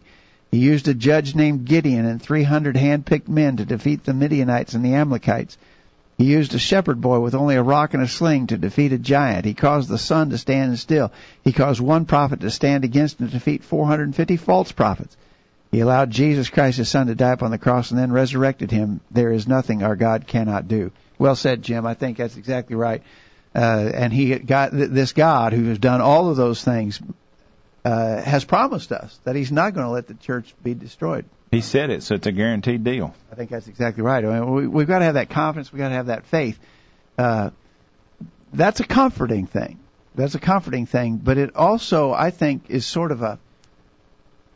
He used a judge named Gideon and 300 hand-picked men to defeat the Midianites and the Amalekites. He used a shepherd boy with only a rock and a sling to defeat a giant. He caused the sun to stand still. He caused one prophet to stand against and defeat 450 false prophets. He allowed Jesus Christ, his son, to die upon the cross and then resurrected him. There is nothing our God cannot do. Well said, Jim. I think that's exactly right. Uh, and he got this God who has done all of those things uh, has promised us that he's not going to let the church be destroyed. He said it, so it's a guaranteed deal. I think that's exactly right. I mean, we, we've got to have that confidence. We've got to have that faith. Uh, that's a comforting thing. That's a comforting thing. But it also, I think, is sort of a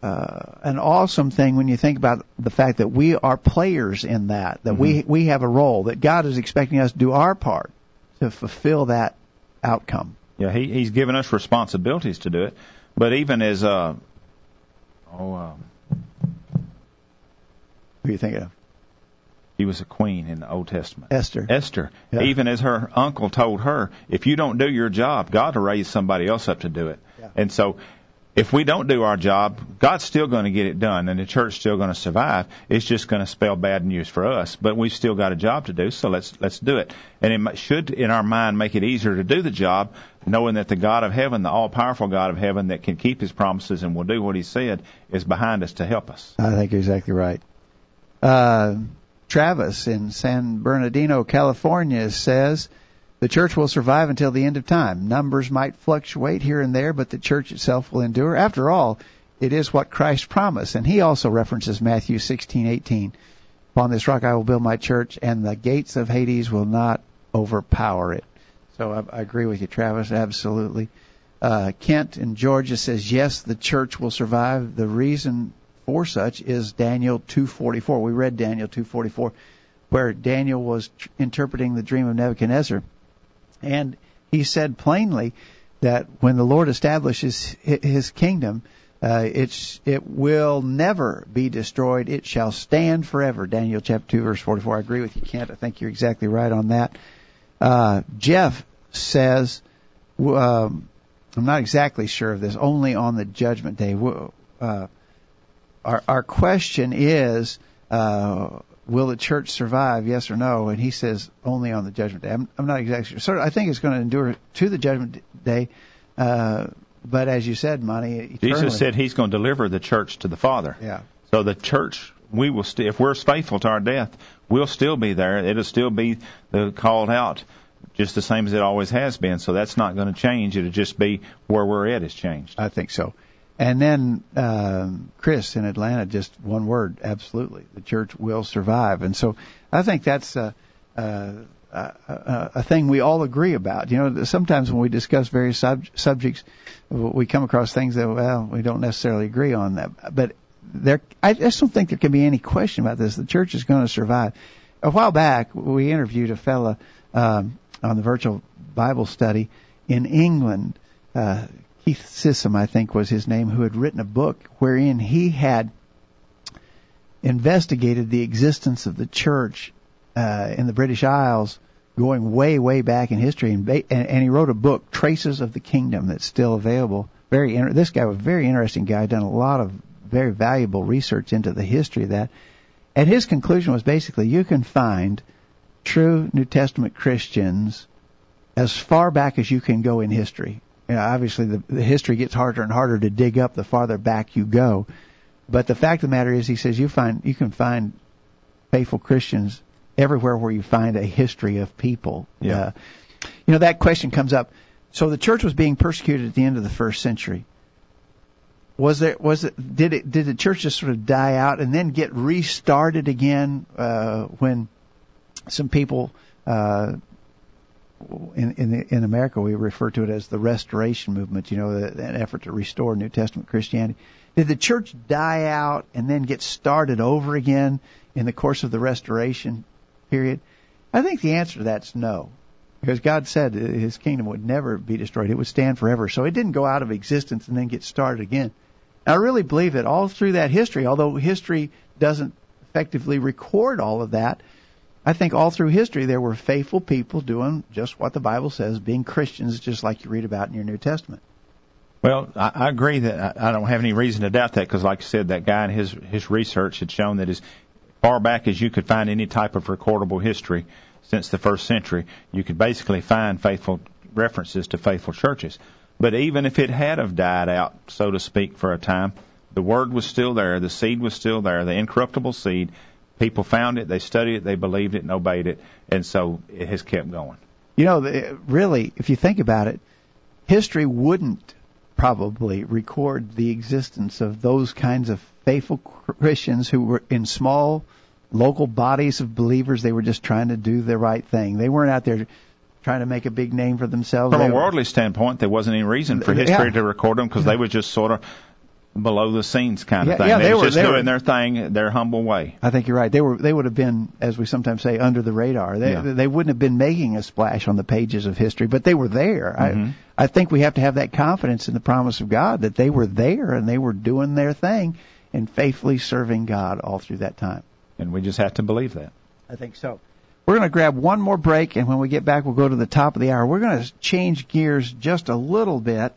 uh, an awesome thing when you think about the fact that we are players in that. That Mm-hmm. we we have a role. That God is expecting us to do our part to fulfill that outcome. Yeah, he, he's given us responsibilities to do it. But even as uh, oh, uh, Who are you thinking of? She was a queen in the Old Testament. Esther. Esther. Yeah. Even as her uncle told her, if you don't do your job, God will raise somebody else up to do it. Yeah. And so, if we don't do our job, God's still going to get it done, and the church's still going to survive. It's just going to spell bad news for us, but we've still got a job to do. So let's let's do it. And it should, in our mind, make it easier to do the job, knowing that the God of heaven, the all-powerful God of heaven, that can keep His promises and will do what He said, is behind us to help us. I think you're exactly right. Uh, Travis in San Bernardino, California says the church will survive until the end of time. Numbers might fluctuate here and there, but the church itself will endure. After all, it is what Christ promised, and he also references Matthew 16:18. Upon this rock I will build my church, and the gates of Hades will not overpower it. So I, I agree with you, Travis. Absolutely. Uh, Kent in Georgia says yes, the church will survive. The reason for such is Daniel 2:44. We read Daniel 2:44, where Daniel was tr- interpreting the dream of Nebuchadnezzar, and he said plainly that when the Lord establishes His kingdom, uh, it's it will never be destroyed. It shall stand forever. Daniel chapter 2 verse 44. I agree with you, Kent. I think you're exactly right on that. Uh, Jeff says, um, I'm not exactly sure of this. Only on the judgment day. Uh, our our question is, uh, will the church survive? Yes or no? And he says only on the judgment day. I'm, I'm not exactly sure. So I think it's going to endure to the judgment day. Uh, but as you said, Monty. Eternally. Jesus said He's going to deliver the church to the Father. Yeah. So the church, we will still, if we're faithful to our death, we'll still be there. It'll still be the called out, just the same as it always has been. So that's not going to change. It'll just be where we're at has changed. I think so. And then um, Chris in Atlanta, just one word, absolutely, the church will survive. And so I think that's a, a, a, a thing we all agree about. You know, sometimes when we discuss various sub- subjects, we come across things that well we don't necessarily agree on that. But there, I just don't think there can be any question about this. The church is going to survive. A while back, we interviewed a fella um, on the virtual Bible study in England. Uh, Keith Sisman, I think was his name, who had written a book wherein he had investigated the existence of the church uh, in the British Isles going way, way back in history, and, and, and he wrote a book, Traces of the Kingdom, that's still available. Very, inter- this guy was a very interesting guy, done a lot of very valuable research into the history of that. And his conclusion was basically you can find true New Testament Christians as far back as you can go in history. You know, obviously the, the history gets harder and harder to dig up the farther back you go. But the fact of the matter is, he says you find you can find faithful Christians everywhere where you find a history of people. Yeah. Uh, you know that question comes up. So the church was being persecuted at the end of the first century. Was there was it did it did the church just sort of die out and then get restarted again uh, when some people uh, in in, in America we refer to it as the Restoration movement. You know, an effort to restore New Testament Christianity. Did the church die out and then get started over again in the course of the Restoration period? I think the answer to that's no, because God said His kingdom would never be destroyed; it would stand forever. So it didn't go out of existence and then get started again. I really believe that all through that history, although history doesn't effectively record all of that, I think all through history there were faithful people doing just what the Bible says, being Christians, just like you read about in your New Testament. Well, I, I agree that I, I don't have any reason to doubt that because, like I said, that guy and his his research had shown that as far back as you could find any type of recordable history since the first century, you could basically find faithful references to faithful churches. But even if it had have died out, so to speak, for a time, the word was still there, the seed was still there, the incorruptible seed. People found it, they studied it, they believed it, and obeyed it, and so it has kept going. You know, really, if you think about it, history wouldn't probably record the existence of those kinds of faithful Christians who were in small local bodies of believers. They were just trying to do the right thing. They weren't out there trying to make a big name for themselves. From a worldly standpoint, there wasn't any reason for Yeah. history to record them because they were just sort of below the scenes kind of Yeah, thing. yeah, they, they were- just they were- doing their thing, their humble way. I think you're right. They were they would have been, as we sometimes say, under the radar. They Yeah. they wouldn't have been making a splash on the pages of history, but they were there. Mhm. I I think we have to have that confidence in the promise of God that they were there and they were doing their thing and faithfully serving God all through that time. And we just have to believe that. I think so. We're going to grab one more break, and when we get back, we'll go to the top of the hour. We're going to change gears just a little bit,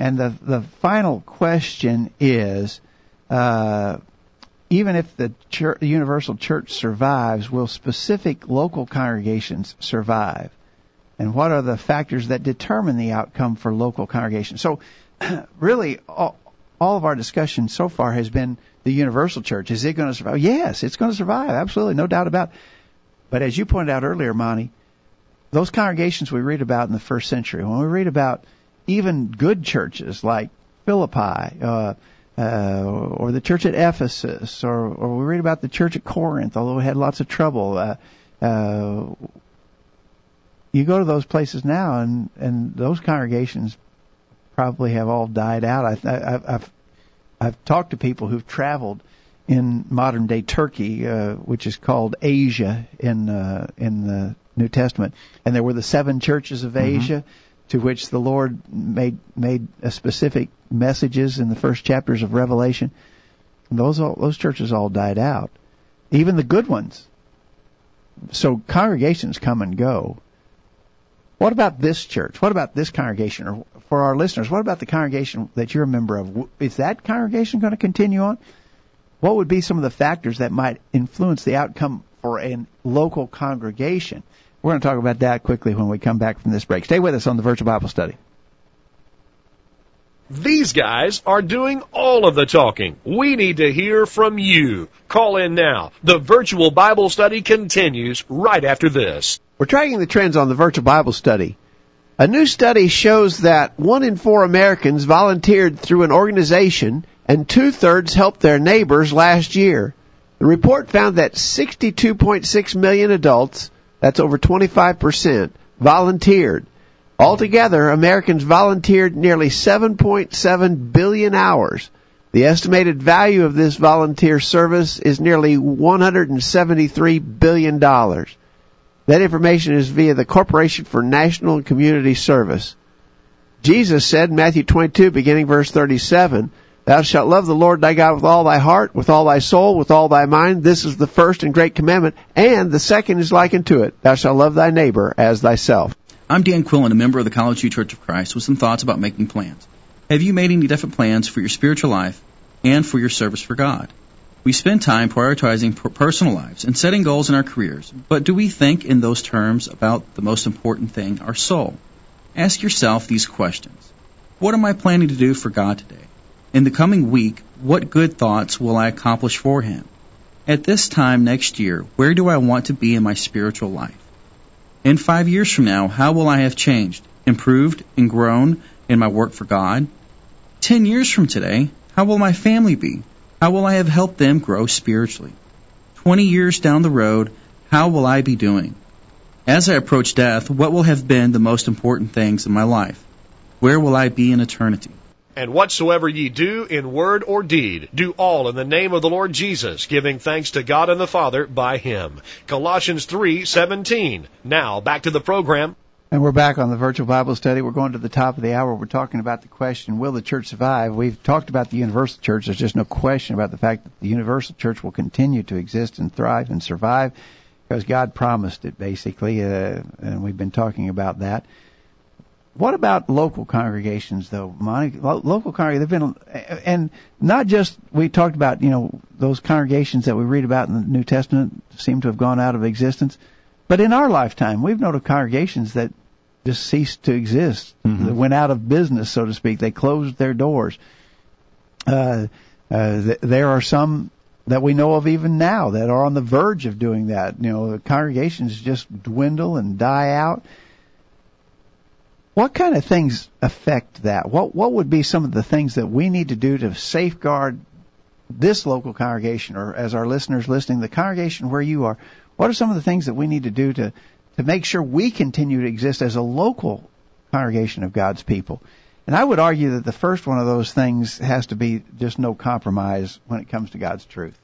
and the the final question is, uh, even if the, church, universal church survives, will specific local congregations survive? And what are the factors that determine the outcome for local congregations? So, really, all, all of our discussion so far has been the universal church. Is it going to survive? Yes, it's going to survive. Absolutely, no doubt about. it. But as you pointed out earlier, Monty, those congregations we read about in the first century, when we read about even good churches like Philippi, uh, uh, or the church at Ephesus, or, or we read about the church at Corinth, although it had lots of trouble. Uh, uh, you go to those places now, and and those congregations probably have all died out. I, I, I've I've talked to people who've traveled in modern day Turkey, uh, which is called Asia in uh, in the New Testament, and there were the seven churches of Mm-hmm. To which the Lord made made specific messages in the first chapters of Revelation. Those all, those churches all died out, even the good ones. So congregations come and go. What about this church? What about this congregation? Or for our listeners, what about the congregation that you're a member of? Is that congregation going to continue on? What would be some of the factors that might influence the outcome for a local congregation? We're going to talk about that quickly when we come back from this break. Stay with us on the Virtual Bible Study. These guys are doing all of the talking. We need to hear from you. Call in now. The virtual Bible study continues right after this. We're tracking the trends on the virtual Bible study. A new study shows that one in four Americans volunteered through an organization and two thirds helped their neighbors last year. The report found that 62.6 million adults, that's over 25%, volunteered. Altogether, Americans volunteered nearly 7.7 billion hours. The estimated value of this volunteer service is nearly 173 billion dollars. That information is via the Corporation for National and Community Service. Jesus said in Matthew 22, beginning verse 37, Thou shalt love the Lord thy God with all thy heart, with all thy soul, with all thy mind. This is the first and great commandment, and the second is like unto it. Thou shalt love thy neighbor as thyself. I'm Dan Quillen, a member of the Collegevue Church of Christ, with some thoughts about making plans. Have you made any definite plans for your spiritual life and for your service for God? We spend time prioritizing per- personal lives and setting goals in our careers, but do we think in those terms about the most important thing, our soul? Ask yourself these questions. What am I planning to do for God today? In the coming week, what good thoughts will I accomplish for Him? At this time next year, where do I want to be in my spiritual life? In five years from now, how will I have changed, improved, and grown in my work for God? Ten years from today, how will my family be? How will I have helped them grow spiritually? Twenty years down the road, how will I be doing? As I approach death, what will have been the most important things in my life? Where will I be in eternity? And whatsoever ye do in word or deed, do all in the name of the Lord Jesus, giving thanks to God and the Father by him. Colossians 3:17. Now, back to the program. And we're back on the virtual Bible study. We're going to the top of the hour. We're talking about the question, will the church survive? We've talked about the universal church. There's just no question about the fact that the universal church will continue to exist and thrive and survive because God promised it, basically, uh, and we've been talking about that. What about local congregations, though, Monty? Lo- local congregations, they've been, and not just, we talked about, you know, those congregations that we read about in the New Testament seem to have gone out of existence. But in our lifetime, we've known of congregations that just ceased to exist. that went out of business, so to speak. They closed their doors. Uh, uh, th- there are some that we know of even now that are on the verge of doing that. You know, the congregations just dwindle and die out. What kind of things affect that? What what would be some of the things that we need to do to safeguard this local congregation, or as our listeners listening, the congregation where you are? What are some of the things that we need to do to to make sure we continue to exist as a local congregation of God's people? And I would argue that the first one of those things has to be just no compromise when it comes to God's truth.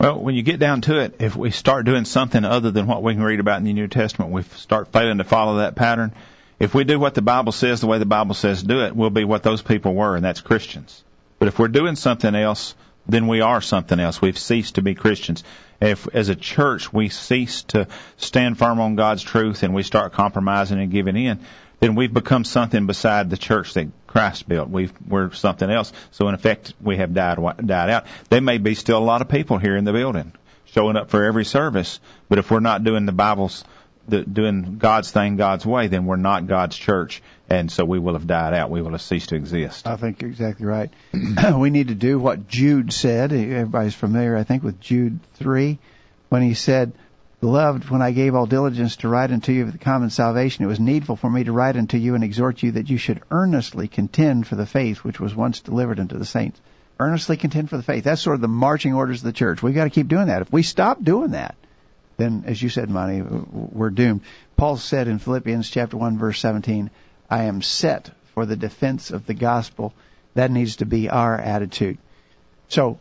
Well, when you get down to it, if we start doing something other than what we can read about in the New Testament, we start failing to follow that pattern. If we do what the Bible says the way the Bible says do it, we'll be what those people were, and that's Christians. But if we're doing something else, then we are something else. We've ceased to be Christians. If, as a church, we cease to stand firm on God's truth and we start compromising and giving in, then we've become something beside the church that Christ built. We've, we're something else. So in effect, we have died, died out. There may be still a lot of people here in the building showing up for every service, but if we're not doing the Bible's, doing God's thing God's way, then we're not God's church, and so we will have died out. We will have ceased to exist. I think you're exactly right. we need to do what Jude said. Everybody's familiar, I think, with Jude three, when he said, Beloved, when I gave all diligence to write unto you of the common salvation, it was needful for me to write unto you and exhort you that you should earnestly contend for the faith which was once delivered unto the saints. Earnestly contend for the faith. That's sort of the marching orders of the church. We've got to keep doing that. If we stop doing that, then, as you said, Monty, we're doomed. Paul said in Philippians chapter 1 verse 17, I am set for the defense of the gospel. That needs to be our attitude. So,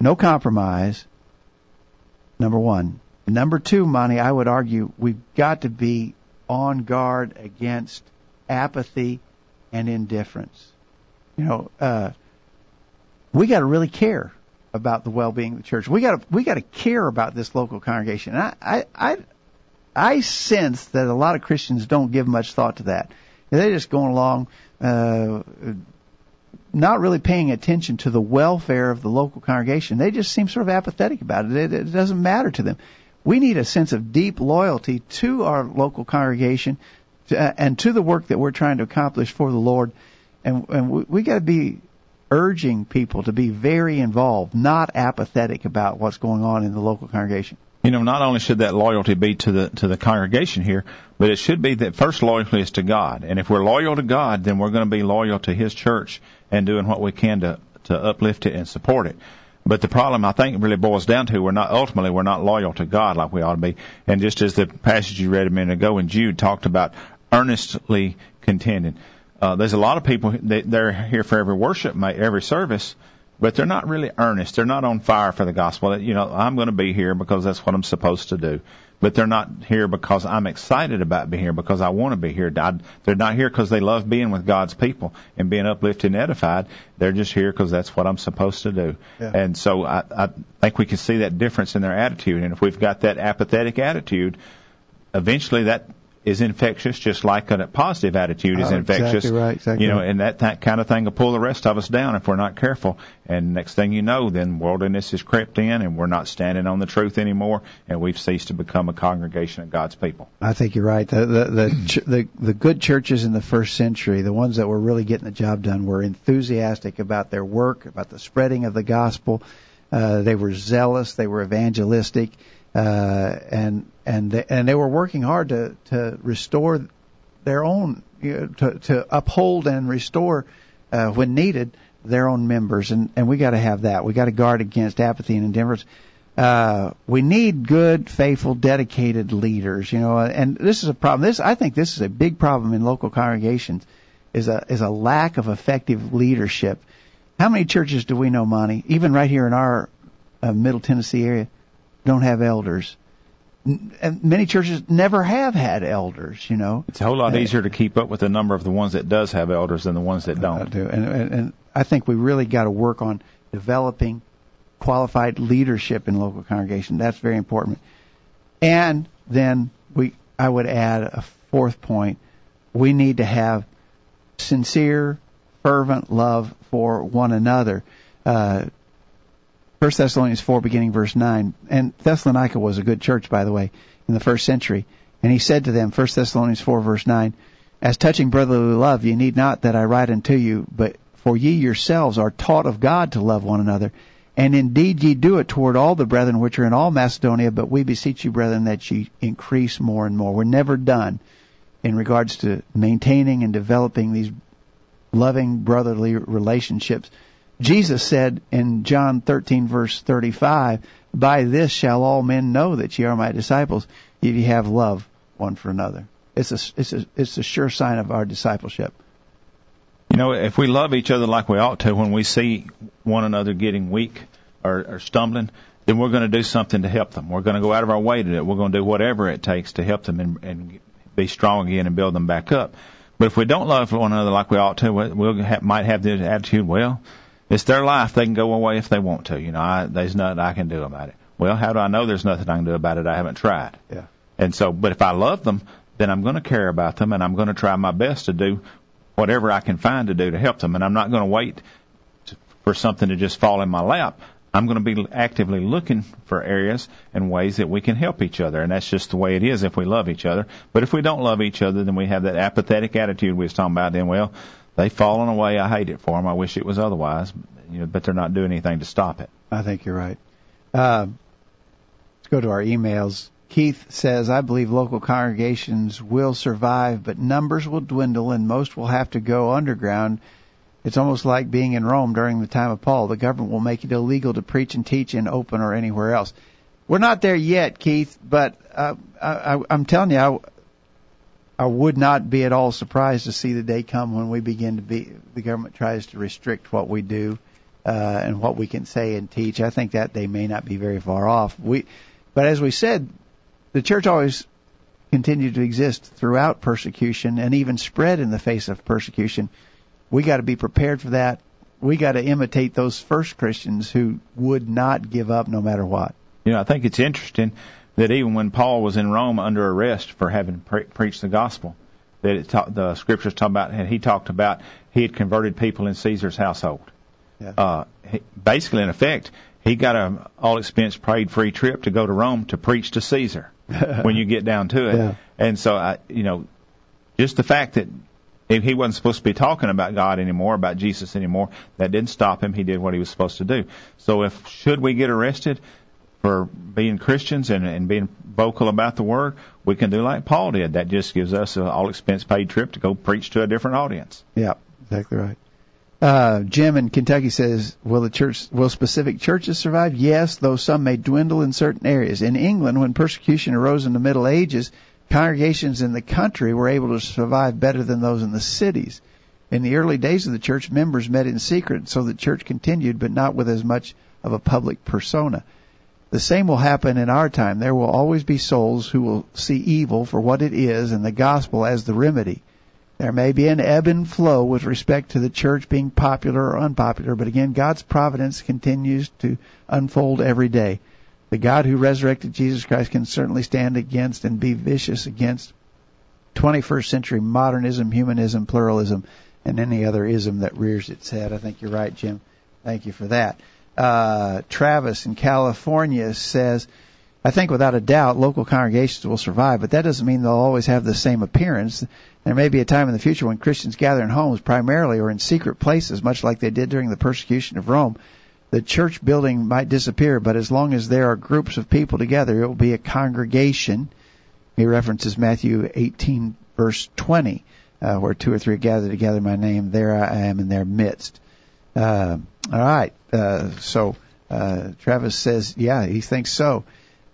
no compromise. Number one. Number two, Monty, I would argue we've got to be on guard against apathy and indifference. You know, uh, we got to really care about the well-being of the church. We got to we got to care about this local congregation. And I, I I I sense that a lot of Christians don't give much thought to that. They're just going along, uh, not really paying attention to the welfare of the local congregation. They just seem sort of apathetic about it. It, it doesn't matter to them we need a sense of deep loyalty to our local congregation to, uh, and to the work that we're trying to accomplish for the Lord. And, and we, we got to be urging people to be very involved, not apathetic about what's going on in the local congregation. You know, not only should that loyalty be to the to the congregation here, but it should be that first loyalty is to God. And if we're loyal to God, then we're going to be loyal to His church and doing what we can to to uplift it and support it. But the problem, I think, really boils down to we're not ultimately we're not loyal to God like we ought to be. And just as the passage you read a minute ago in Jude talked about earnestly contending, uh, there's a lot of people that they're here for every worship, every service, but they're not really earnest. They're not on fire for the gospel. You know, I'm going to be here because that's what I'm supposed to do but they're not here because I'm excited about being here because I want to be here. They're not here because they love being with God's people and being uplifted and edified. They're just here because that's what I'm supposed to do. Yeah. And so I, I think we can see that difference in their attitude. And if we've got that apathetic attitude, eventually that is infectious, just like a positive attitude is oh, infectious. Exactly right, exactly you know, and that, that kind of thing will pull the rest of us down if we're not careful. And next thing you know, then worldliness has crept in, and we're not standing on the truth anymore, and we've ceased to become a congregation of God's people. I think you're right. The the the, the, the good churches in the first century, the ones that were really getting the job done, were enthusiastic about their work, about the spreading of the gospel. Uh, they were zealous. They were evangelistic uh, and and they, and they were working hard to to restore their own you know, to to uphold and restore uh, when needed their own members and and we got to have that we got to guard against apathy and indifference uh, we need good, faithful, dedicated leaders, you know, and this is a problem. This, I think this is a big problem in local congregations is a, is a lack of effective leadership. How many churches do we know, Monty, even right here in our uh, Middle Tennessee area, don't have elders. And many churches never have had elders, you know. It's a whole lot easier to keep up with the number of the ones that does have elders than the ones that don't. I do. And, and, and I think we really got to work on developing qualified leadership in local congregation. That's very important. And then we, I would add a fourth point. We need to have sincere, fervent love for one another. Uh, 1 Thessalonians 4, beginning verse 9. And Thessalonica was a good church, by the way, in the first century. And he said to them, 1 Thessalonians 4, verse 9, As touching brotherly love, ye need not that I write unto you, but for ye yourselves are taught of God to love one another. And indeed ye do it toward all the brethren which are in all Macedonia, but we beseech you, brethren, that ye increase more and more. We're never done in regards to maintaining and developing these loving brotherly relationships Jesus said in John 13 verse 35, by this shall all men know that ye are my disciples if ye have love one for another. It's a, it's a, it's a sure sign of our discipleship. You know, if we love each other like we ought to, when we see one another getting weak or, or stumbling, then we're going to do something to help them. We're going to go out of our way to do it. We're going to do whatever it takes to help them and, and be strong again and build them back up. But if we don't love one another like we ought to, we'll have, might have this attitude, well, it's their life. They can go away if they want to. You know, I, there's nothing I can do about it. Well, how do I know there's nothing I can do about it? I haven't tried. Yeah. And so, but if I love them, then I'm going to care about them and I'm going to try my best to do whatever I can find to do to help them. And I'm not going to wait to, for something to just fall in my lap. I'm going to be actively looking for areas and ways that we can help each other. And that's just the way it is if we love each other. But if we don't love each other, then we have that apathetic attitude we was talking about. Then, well, they've fallen away. I hate it for them. I wish it was otherwise. You know, but they're not doing anything to stop it. I think you're right. Uh, let's go to our emails. Keith says, I believe local congregations will survive, but numbers will dwindle and most will have to go underground. It's almost like being in Rome during the time of Paul. The government will make it illegal to preach and teach in open or anywhere else. We're not there yet, Keith, but uh, I, I'm telling you, I, I would not be at all surprised to see the day come when we begin to be, the government tries to restrict what we do uh, and what we can say and teach. I think that day may not be very far off. We, but as we said, the church always continued to exist throughout persecution and even spread in the face of persecution. We got to be prepared for that. We got to imitate those first Christians who would not give up no matter what. You know, I think it's interesting that even when Paul was in Rome under arrest for having pre- preached the gospel, that it ta- the scriptures talk about, and he talked about he had converted people in Caesar's household. Yeah. Uh, he, basically, in effect, he got a all expense paid free trip to go to Rome to preach to Caesar. when you get down to it, Yeah. and so I, you know, just the fact that if he wasn't supposed to be talking about God anymore, about Jesus anymore, that didn't stop him. He did what he was supposed to do. So if should we get arrested for being Christians and, and being vocal about the word, we can do like Paul did. That just gives us an all expense paid trip to go preach to a different audience. Yeah, exactly right. Uh, Jim in Kentucky says, "Will the church, will specific churches survive? Yes, though some may dwindle in certain areas. In England, when persecution arose in the Middle Ages, congregations in the country were able to survive better than those in the cities. In the early days of the church, members met in secret, so the church continued, but not with as much of a public persona. The same will happen in our time. There will always be souls who will see evil for what it is and the gospel as the remedy." There may be an ebb and flow with respect to the church being popular or unpopular, but again, God's providence continues to unfold every day. The God who resurrected Jesus Christ can certainly stand against and be vicious against 21st century modernism, humanism, pluralism, and any other ism that rears its head. I think you're right, Jim. Thank you for that. Uh, Travis in California says, I think without a doubt local congregations will survive, but that doesn't mean they'll always have the same appearance. There may be a time in the future when Christians gather in homes primarily or in secret places, much like they did during the persecution of Rome. The church building might disappear, but as long as there are groups of people together, it will be a congregation. He references Matthew 18 verse 20, uh, where two or three are gathered together in my name, there I am in their midst. Uh, all right. Uh, so uh, Travis says, yeah, he thinks so.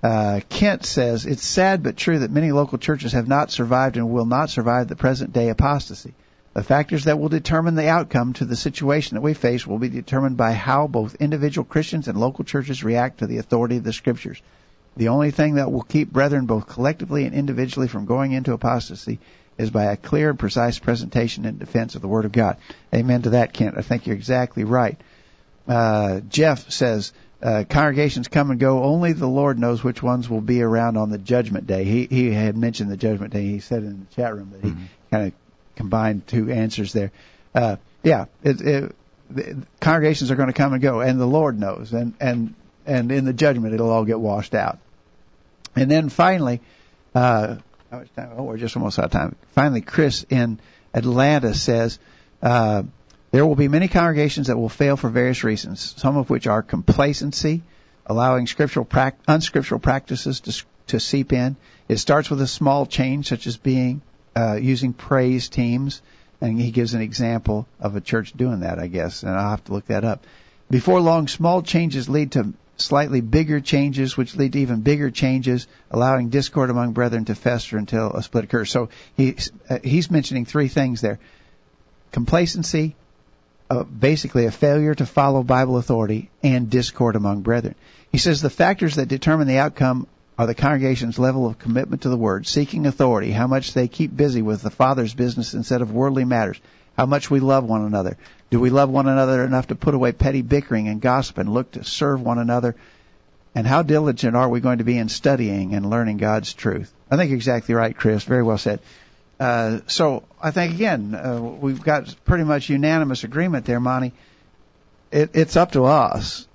Uh, Kent says it's sad but true that many local churches have not survived and will not survive the present day apostasy. The factors that will determine the outcome to the situation that we face will be determined by how both individual Christians and local churches react to the authority of the scriptures. The only thing that will keep brethren both collectively and individually from going into apostasy is by a clear and precise presentation and defense of the Word of God. Amen to that, Kent. I think you're exactly right. Uh, Jeff says, uh, congregations come and go. Only the Lord knows which ones will be around on the judgment day. He he had mentioned the judgment day. He said in the chat room that he Mm-hmm. kind of combined two answers there. Uh, yeah, it, it, the congregations are going to come and go, and the Lord knows, and and and in the judgment it'll all get washed out. And then finally, uh, how much time? Oh, we're just almost out of time. Finally, Chris in Atlanta says. Uh, there will be many congregations that will fail for various reasons, some of which are complacency, allowing scriptural unscriptural practices to, to seep in. It starts with a small change, such as being uh, using praise teams, and he gives an example of a church doing that, I guess, and I'll have to look that up. Before long, small changes lead to slightly bigger changes, which lead to even bigger changes, allowing discord among brethren to fester until a split occurs. So he, uh, he's mentioning three things there: complacency, uh, basically a failure to follow Bible authority and discord among brethren. He says the factors that determine the outcome are the congregation's level of commitment to the Word, seeking authority, how much they keep busy with the Father's business instead of worldly matters, how much we love one another. Do we love one another enough to put away petty bickering and gossip and look to serve one another And how diligent are we going to be in studying and learning God's truth? I think exactly right, Chris. Very well said. Uh, so I think again uh, we've got pretty much unanimous agreement there, Monty. It, it's up to us.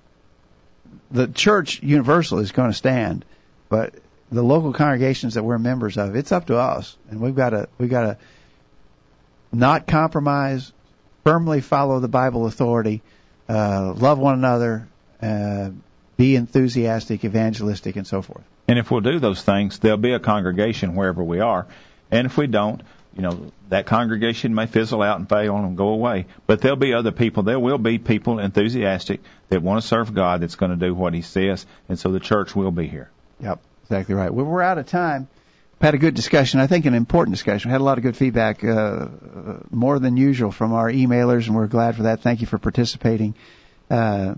The church universal is going to stand, but the local congregations that we're members of, it's up to us, and we've got to we've got to not compromise, firmly follow the Bible authority, uh, love one another, uh, be enthusiastic, evangelistic, and so forth. And if we'll do those things, there'll be a congregation wherever we are. And if we don't, you know, that congregation may fizzle out and fail and go away. But there'll be other people. There will be people enthusiastic that want to serve God that's going to do what He says. And so the church will be here. Yep, exactly right. Well, we're out of time. We've had a good discussion. I think an important discussion. We had a lot of good feedback, uh, more than usual from our emailers, and we're glad for that. Thank you for participating. Uh,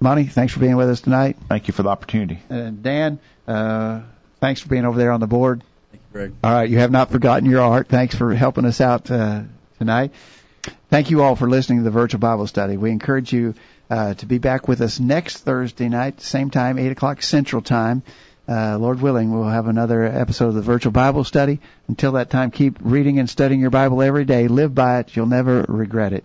Monty, thanks for being with us tonight. Thank you for the opportunity. And Dan, uh, thanks for being over there on the board. Greg. All right, you have not forgotten your art. Thanks for helping us out uh, tonight. Thank you all for listening to the virtual Bible study. We encourage you uh, to be back with us next Thursday night, same time, 8 o'clock Central Time. Uh, Lord willing, we'll have another episode of the virtual Bible study. Until that time, keep reading and studying your Bible every day. Live by it. You'll never regret it.